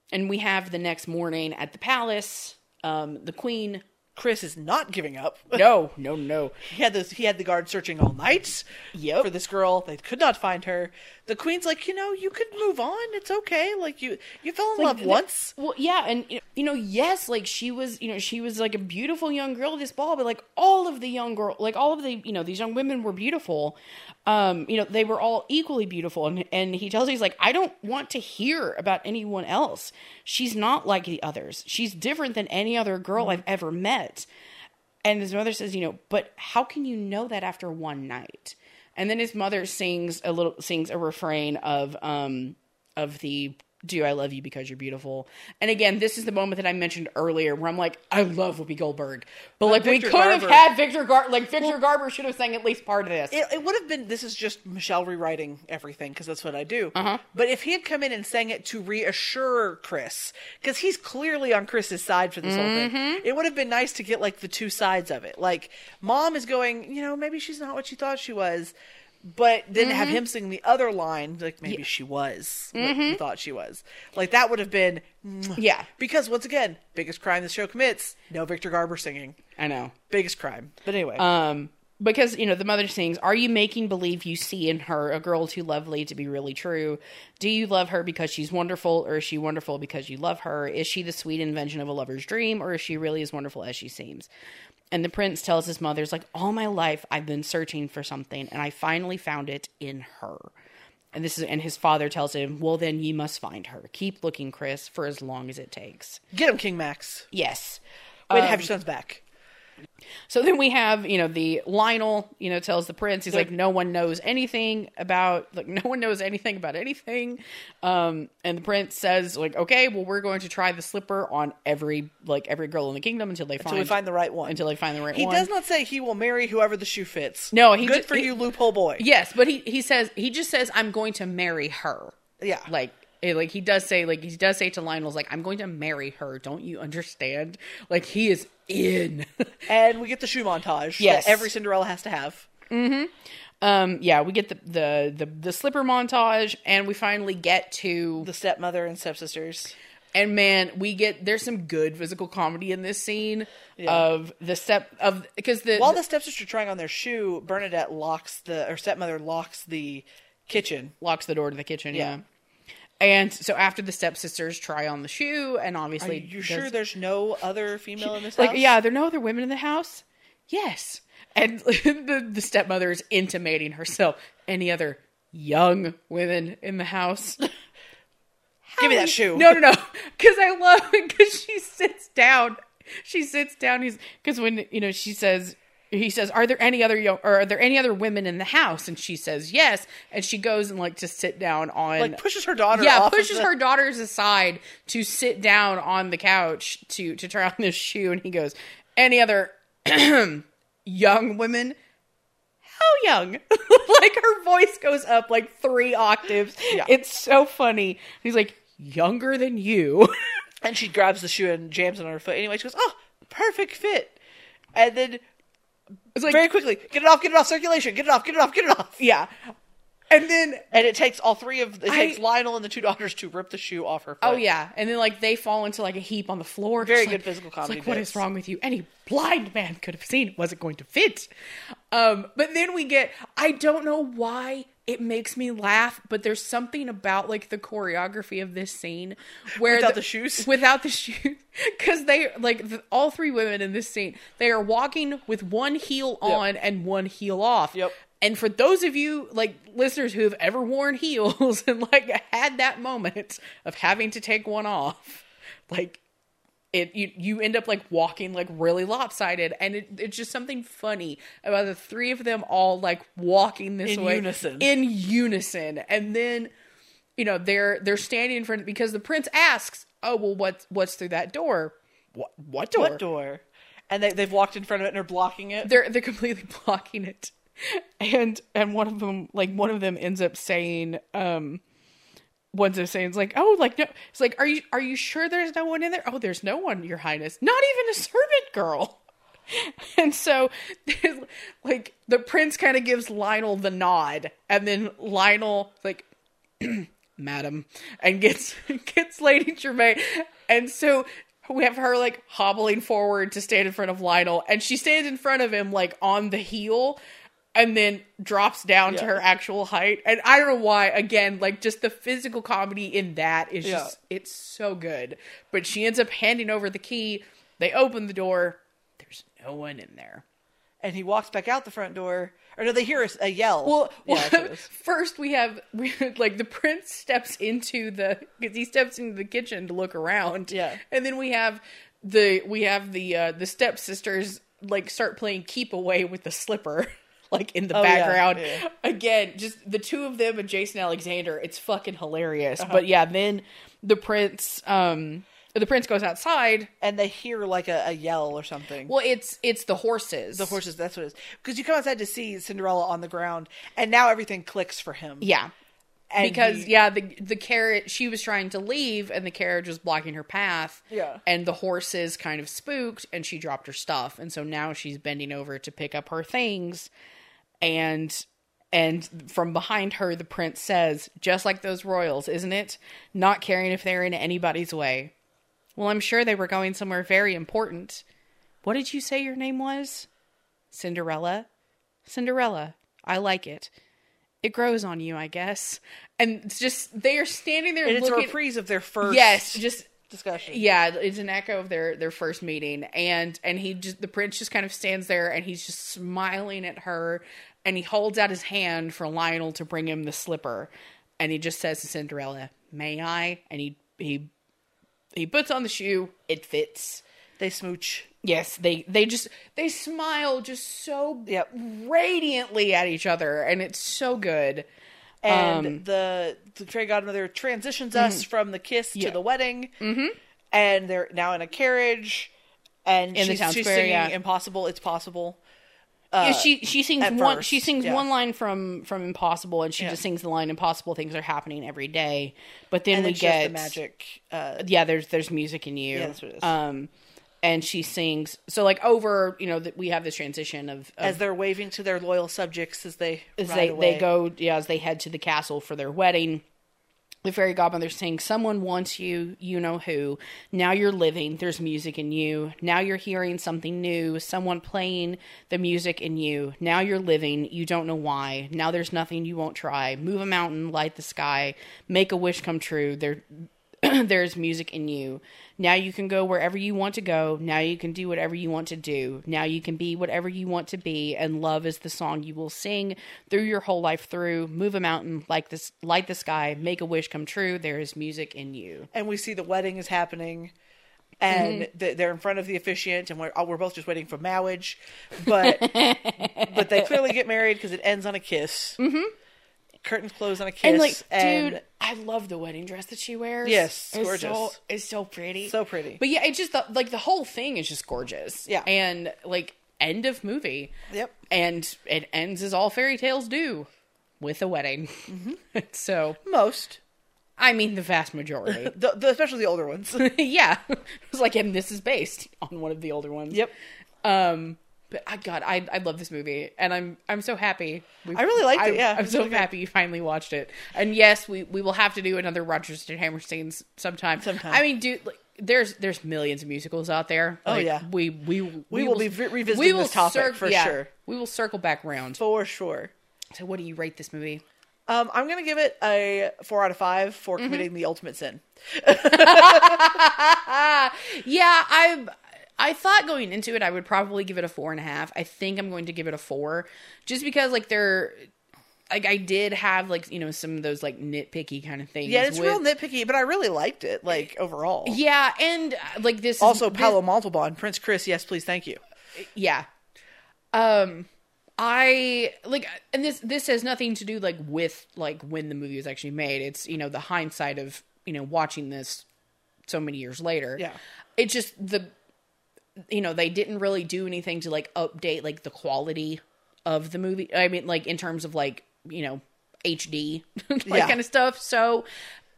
Speaker 1: And we have the next morning at the palace. Um, the queen.
Speaker 2: Chris is not giving up.
Speaker 1: No, no, no.
Speaker 2: He had this. He had the guard searching all night
Speaker 1: Yep.
Speaker 2: for this girl. They could not find her. The queen's like, you know, you could move on. It's okay. Like you, you fell in love
Speaker 1: Like,
Speaker 2: once.
Speaker 1: Well, yeah, and you know, yes, like she was, you know, she was like a beautiful young girl at this ball, but like all of the young girl, like all of the, you know, these young women were beautiful. Um, you know, they were all equally beautiful, and and he tells her he's like, I don't want to hear about anyone else. She's not like the others. She's different than any other girl I've ever met. And his mother says, you know, but how can you know that after one night? And then his mother sings a little sings a refrain of um of the do I love you because you're beautiful. And again, this is the moment that I mentioned earlier where I'm like, I love Whoopi Goldberg. But like we could have had Victor Gar like Victor Garber should have sang at least part of this.
Speaker 2: It, it would have been. This is just Michelle rewriting everything because that's what I do.
Speaker 1: Uh-huh.
Speaker 2: But if he had come in and sang it to reassure Chris, because he's clearly on Chris's side for this whole
Speaker 1: Mm-hmm.
Speaker 2: thing, it would have been nice to get like the two sides of it. Like, mom is going, you know, maybe she's not what you thought she was. But didn't
Speaker 1: Mm-hmm.
Speaker 2: have him sing the other line. Like maybe she was what
Speaker 1: Mm-hmm.
Speaker 2: thought she was. Like that would have been
Speaker 1: Yeah,
Speaker 2: because once again, biggest crime the show commits: no Victor Garber singing.
Speaker 1: I know.
Speaker 2: Biggest crime. But anyway,
Speaker 1: Um, because you know the mother sings, "Are you making believe you see in her a girl too lovely to be really true? Do you love her because she's wonderful, or is she wonderful because you love her? Is she the sweet invention of a lover's dream, or is she really as wonderful as she seems?" And the prince tells his mother, "It's like all my life I've been searching for something, and I finally found it in her." And this is, and his father tells him, "Well, then you must find her. Keep looking, Chris, for as long as it takes."
Speaker 2: get him, King Max.
Speaker 1: Yes.
Speaker 2: Way to
Speaker 1: Um,
Speaker 2: have your sons back.
Speaker 1: So then we have, you know, the Lionel, you know, tells the prince, he's like, no one knows anything about, like, no one knows anything about anything. Um, and the prince says, like, okay, well, we're going to try the slipper on every, like, every girl in the kingdom until they find,
Speaker 2: Until we find the right one.
Speaker 1: until they find the right
Speaker 2: He
Speaker 1: one.
Speaker 2: He does not say he will marry whoever the shoe fits.
Speaker 1: No, he
Speaker 2: good
Speaker 1: ju-
Speaker 2: for
Speaker 1: he-
Speaker 2: you, loophole boy.
Speaker 1: Yes, but he he says he just says I'm going to marry her.
Speaker 2: Yeah.
Speaker 1: Like it, like he does say like he does say to Lionel's like I'm going to marry her. Don't you understand? Like he is in.
Speaker 2: And we get the shoe montage
Speaker 1: Yes.
Speaker 2: every Cinderella has to have.
Speaker 1: um yeah, we get the the the, the slipper montage and we finally get to
Speaker 2: The stepmother and stepsisters.
Speaker 1: and man, we get there's some good physical comedy in this scene of the step of because the
Speaker 2: While the stepsisters are trying on their shoe, Bernadette locks the or stepmother locks the kitchen.
Speaker 1: locks the door to the kitchen, yeah.
Speaker 2: Yeah.
Speaker 1: And so after the stepsisters try on the shoe and
Speaker 2: Are
Speaker 1: obviously
Speaker 2: you
Speaker 1: does-
Speaker 2: sure there's no other female in this
Speaker 1: like
Speaker 2: house?
Speaker 1: yeah, there are no other women in the house? Yes. And the the stepmother is intimating herself. Any other young women in the house?
Speaker 2: Give me that shoe.
Speaker 1: No, no, no. Because I love it because she sits down. She sits down. He's because when you know she says he says, "Are there any other young or are there any other women in the house?" And she says, "Yes." And she goes and like to sit down on
Speaker 2: Like pushes her daughter.
Speaker 1: yeah pushes
Speaker 2: the-
Speaker 1: her daughters aside to sit down on the couch to to try on this shoe. And he goes, "Any other young women?" How young? like her voice goes up like three octaves.
Speaker 2: Yeah.
Speaker 1: It's so funny. He's like, younger than you.
Speaker 2: And she grabs the shoe and jams it on her foot. Anyway, she goes, "Oh, perfect fit." And then
Speaker 1: It's like,
Speaker 2: very quickly, get it off, get it off circulation, get it off, get it off, get it off.
Speaker 1: yeah. And then,
Speaker 2: And it takes all three of it
Speaker 1: I-
Speaker 2: takes Lionel and the two daughters to rip the shoe off her foot.
Speaker 1: oh yeah, and then like they fall into like a heap on the floor.
Speaker 2: Very
Speaker 1: It's
Speaker 2: good
Speaker 1: like-
Speaker 2: physical comedy
Speaker 1: Like, what is wrong with you? Any blind man could have seen it wasn't going to fit. Um, but then we get, I don't know why it makes me laugh, but there's something about like the choreography of this scene where
Speaker 2: Without the shoes?
Speaker 1: without the shoes, because they like the, all three women in this scene, they are walking with one heel on and one heel off.
Speaker 2: Yep.
Speaker 1: And for those of you like listeners who have ever worn heels and like had that moment of having to take one off, like it you you end up like walking like really lopsided and it, it's just something funny about the three of them all like walking this
Speaker 2: In
Speaker 1: way
Speaker 2: unison.
Speaker 1: in unison and then you know they're they're standing in front because the prince asks oh well what's what's through that door what what door
Speaker 2: What door? And they they've walked in front of it and are blocking it.
Speaker 1: they're they're completely blocking it and and one of them like one of them ends up saying um one of saying it's like oh like no it's like are you are you sure there's no one in there? Oh there's no one your highness. Not even a servant girl. And so like the prince kind of gives lionel the nod and then lionel like madam and gets gets lady Tremaine and so we have her like hobbling forward to stand in front of lionel and she stands in front of him like on the heel and then drops down to her actual height and i don't know why again like just the physical comedy in that is
Speaker 2: Yeah.
Speaker 1: just it's so good but she ends up handing over the key they open the door there's no one in there
Speaker 2: And he walks back out the front door. Or no, they hear a, a yell.
Speaker 1: Well,
Speaker 2: Yeah,
Speaker 1: well
Speaker 2: that's what it is.
Speaker 1: first we have we like the prince steps into the because he steps into the kitchen to look around.
Speaker 2: Yeah.
Speaker 1: and then we have the we have the uh the stepsisters like start playing keep away with the slipper. Like in the
Speaker 2: Oh,
Speaker 1: background,
Speaker 2: yeah.
Speaker 1: again, just the two of them and Jason Alexander. It's fucking hilarious.
Speaker 2: Uh-huh.
Speaker 1: But yeah, then the prince, um, the prince goes outside.
Speaker 2: and they hear like a, a yell or something.
Speaker 1: Well, it's it's the horses.
Speaker 2: the horses, that's what it is. Because you come outside to see Cinderella on the ground, and now everything clicks for him.
Speaker 1: Yeah.
Speaker 2: And
Speaker 1: because
Speaker 2: he-
Speaker 1: yeah, the the carrot she was trying to leave and the carriage was blocking her path.
Speaker 2: Yeah.
Speaker 1: And the horses kind of spooked and she dropped her stuff. And so now she's bending over to pick up her things and And from behind her, the prince says, just like those royals, isn't it? Not caring if they're in anybody's way. Well, I'm sure they were going somewhere very important. What did you say your name was? Cinderella. Cinderella. I like it. It grows on you, I guess. And it's just they are standing there
Speaker 2: And it's a reprise of their first
Speaker 1: yes, just
Speaker 2: discussion.
Speaker 1: yeah, it's an echo of their their first meeting, and and he just the prince just kind of stands there and he's just smiling at her, and he holds out his hand for Lionel to bring him the slipper, and he just says to Cinderella, "May I?" And he he he puts on the shoe. It fits.
Speaker 2: They smooch.
Speaker 1: Yes, they they just they smile just so
Speaker 2: Yep.
Speaker 1: radiantly at each other, and it's so good.
Speaker 2: And
Speaker 1: Um,
Speaker 2: the the fairy godmother transitions us from the kiss
Speaker 1: Yeah.
Speaker 2: to the wedding. Mm-hmm. And they're now in a carriage. And
Speaker 1: In the
Speaker 2: she's,
Speaker 1: town
Speaker 2: she's
Speaker 1: square,
Speaker 2: singing
Speaker 1: yeah.
Speaker 2: "Impossible, It's Possible."
Speaker 1: Yeah, she she sings one
Speaker 2: first,
Speaker 1: she sings
Speaker 2: yeah.
Speaker 1: one line from from Impossible, and she
Speaker 2: Yeah.
Speaker 1: just sings the line "Impossible things are happening every day." But then we get
Speaker 2: the magic. Uh,
Speaker 1: yeah, there's there's music in you.
Speaker 2: Yeah, that's what it is.
Speaker 1: Um, and she sings so like over you know that we have this transition of, of
Speaker 2: as they're waving to their loyal subjects as they
Speaker 1: as they
Speaker 2: away.
Speaker 1: they go yeah as they head to the castle for their wedding. The fairy godmother sings, Someone wants you, you know who. Now you're living, there's music in you. Now you're hearing something new, someone playing the music in you. Now you're living, you don't know why. Now there's nothing you won't try. Move a mountain, light the sky, make a wish come true. There there's music in you. Now you can go wherever you want to go. Now you can do whatever you want to do. Now you can be whatever you want to be. And love is the song you will sing through your whole life through. Move a mountain, like this, light the sky, make a wish come true. There is music in you.
Speaker 2: and we see the wedding is happening and
Speaker 1: Mm-hmm.
Speaker 2: th- they're in front of the officiant and we're, oh, we're both just waiting for marriage but but they clearly get married because it ends on a kiss mm-hmm. Curtains close on a kiss
Speaker 1: And like,
Speaker 2: and
Speaker 1: dude, I love the wedding dress that she wears.
Speaker 2: Yes,
Speaker 1: it's
Speaker 2: gorgeous.
Speaker 1: So, it's so pretty,
Speaker 2: so pretty
Speaker 1: But yeah, it's just the, like the whole thing is just gorgeous.
Speaker 2: Yeah.
Speaker 1: and like end of movie.
Speaker 2: Yep.
Speaker 1: and it ends as all fairy tales do, with a wedding.
Speaker 2: Mm-hmm.
Speaker 1: so
Speaker 2: most
Speaker 1: I mean, the vast majority.
Speaker 2: the, the, especially the older ones
Speaker 1: yeah, it was like, and this is based on one of the older ones.
Speaker 2: yep
Speaker 1: Um, but I God, I I love this movie, and I'm I'm so happy. we
Speaker 2: I really liked it,
Speaker 1: I'm-
Speaker 2: yeah,
Speaker 1: I'm so
Speaker 2: good.
Speaker 1: happy you finally watched it. And yes, we we will have to do another Rodgers and Hammersteins sometime.
Speaker 2: Sometime.
Speaker 1: I mean, dude, like, there's there's millions of musicals out there.
Speaker 2: Oh,
Speaker 1: Like,
Speaker 2: yeah.
Speaker 1: we we we,
Speaker 2: will be re- revisiting this topic for
Speaker 1: yeah,
Speaker 2: sure.
Speaker 1: We will circle back round.
Speaker 2: for sure
Speaker 1: So, what do you rate this movie?
Speaker 2: um, I'm gonna give it a four out of five
Speaker 1: Mm-hmm.
Speaker 2: for committing the ultimate sin.
Speaker 1: Yeah, I I thought going into it I would probably give it a four and a half. I think I'm going to give it a four, just because like they're like I did have like you know some of those like nitpicky kind of things.
Speaker 2: Yeah, it's
Speaker 1: with-
Speaker 2: real nitpicky, but I really liked it. Like overall,
Speaker 1: Yeah, and uh, like this is-
Speaker 2: also
Speaker 1: this-
Speaker 2: Paolo Montalban, Prince Chris. Yes, please, thank you.
Speaker 1: yeah. Um, I like, and this this has nothing to do like with like when the movie was actually made. It's you know the hindsight of you know watching this so many years later.
Speaker 2: Yeah.
Speaker 1: it's just the you know they didn't really do anything to like update like the quality of the movie. I mean, like in terms of like you know HD like
Speaker 2: Yeah.
Speaker 1: kind of stuff. So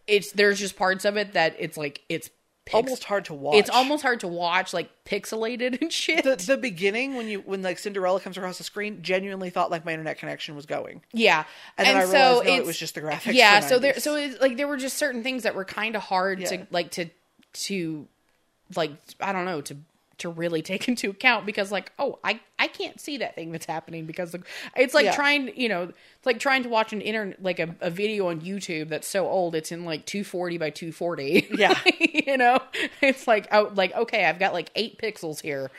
Speaker 1: it's there's just parts of it that it's like it's pix-
Speaker 2: Almost hard to watch.
Speaker 1: It's almost hard to watch, like pixelated and shit.
Speaker 2: the the beginning when you when like Cinderella comes across the screen. Genuinely thought like my internet connection was going,
Speaker 1: Yeah,
Speaker 2: and, then I realized no, it was just the graphics.
Speaker 1: yeah. So there, so it's, like there were just certain things that were kind of hard
Speaker 2: Yeah.
Speaker 1: to like to to like I don't know to to really take into account because like oh I I can't see that thing that's happening because it's like
Speaker 2: Yeah.
Speaker 1: trying you know it's like trying to watch an internet like a, a video on YouTube that's so old it's in like 240 by 240
Speaker 2: Yeah.
Speaker 1: you know it's like oh like okay I've got like eight pixels here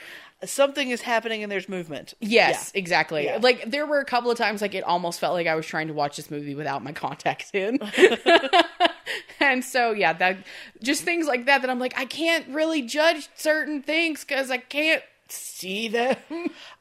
Speaker 2: something is happening and there's movement.
Speaker 1: Yes, exactly.
Speaker 2: Yeah.
Speaker 1: Like there were a couple of times like it almost felt like I was trying to watch this movie without my contacts in. and so yeah, that just things like that that I'm like I can't really judge certain things cuz I can't see them.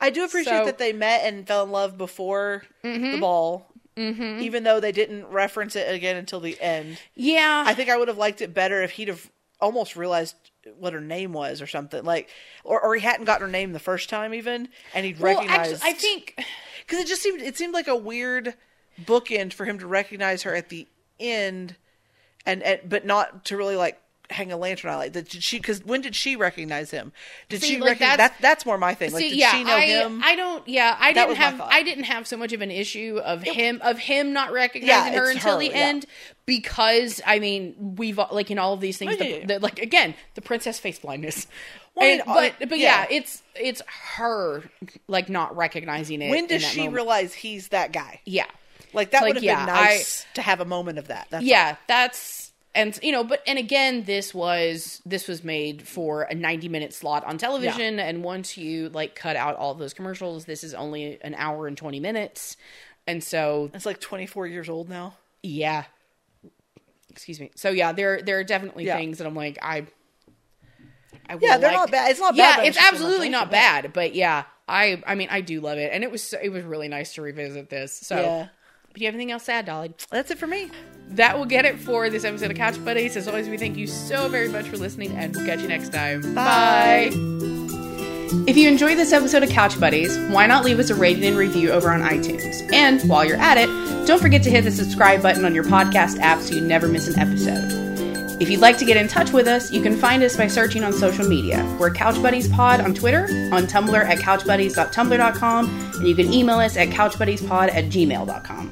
Speaker 2: I do appreciate
Speaker 1: So-
Speaker 2: that they met and fell in love before the ball, mm-hmm. even though they didn't reference it again until the end.
Speaker 1: yeah.
Speaker 2: I think I would have liked it better if he'd have almost realized what her name was or something like, or or he hadn't gotten her name the first time even, and he'd
Speaker 1: well,
Speaker 2: recognized.
Speaker 1: actually, I think
Speaker 2: because it just seemed it seemed like a weird bookend for him to recognize her at the end, and, and but not to really like hang a lantern on? Like, did she? Because when did she recognize him? Did
Speaker 1: See,
Speaker 2: she
Speaker 1: like,
Speaker 2: recognize?
Speaker 1: that's-
Speaker 2: That, that's more my thing. Like,
Speaker 1: See,
Speaker 2: did
Speaker 1: yeah,
Speaker 2: she know
Speaker 1: I,
Speaker 2: him?
Speaker 1: I don't. Yeah, I
Speaker 2: That
Speaker 1: didn't have. I didn't have so much of an issue of him of him not recognizing
Speaker 2: Yeah,
Speaker 1: her until
Speaker 2: her,
Speaker 1: the
Speaker 2: yeah.
Speaker 1: end because I mean we've like in all of these things.
Speaker 2: Oh,
Speaker 1: the, the- like again, the princess face blindness.
Speaker 2: Well,
Speaker 1: And- but
Speaker 2: uh,
Speaker 1: but yeah.
Speaker 2: yeah.
Speaker 1: it's it's her like not recognizing it.
Speaker 2: when does she
Speaker 1: moment.
Speaker 2: realize he's that guy?
Speaker 1: Yeah,
Speaker 2: Like that
Speaker 1: Like,
Speaker 2: would have
Speaker 1: yeah,
Speaker 2: been nice to have a moment of that. That's
Speaker 1: yeah, that's and you know, but and again, this was this was made for a ninety minute slot on television, and once you like cut out all those commercials, this is only an hour and twenty minutes, and so.
Speaker 2: It's like 24 years old now.
Speaker 1: yeah, excuse me. So yeah, there there are definitely
Speaker 2: Yeah.
Speaker 1: things that I'm like I. I
Speaker 2: Yeah, they're
Speaker 1: like-
Speaker 2: not bad. It's not bad,
Speaker 1: Yeah, it's
Speaker 2: it's just too
Speaker 1: absolutely not bad. But yeah, I I mean I do love it, and it was it was really nice to revisit this. So,
Speaker 2: Yeah.
Speaker 1: Do you have anything else to add, Dolly?
Speaker 2: That's it for me.
Speaker 1: that will get it for this episode of Couch Buddies. As always, we thank you so very much for listening, and we'll catch you next time.
Speaker 2: Bye.
Speaker 1: If you enjoyed this episode of Couch Buddies, why not leave us a rating and review over on iTunes? And while you're at it, don't forget to hit the subscribe button on your podcast app so you never miss an episode. If you'd like to get in touch with us, you can find us by searching on social media. We're Couch Buddies Pod on Twitter, on Tumblr at couchbuddies.tumblr.com, and you can email us at couchbuddiespod at gmail.com.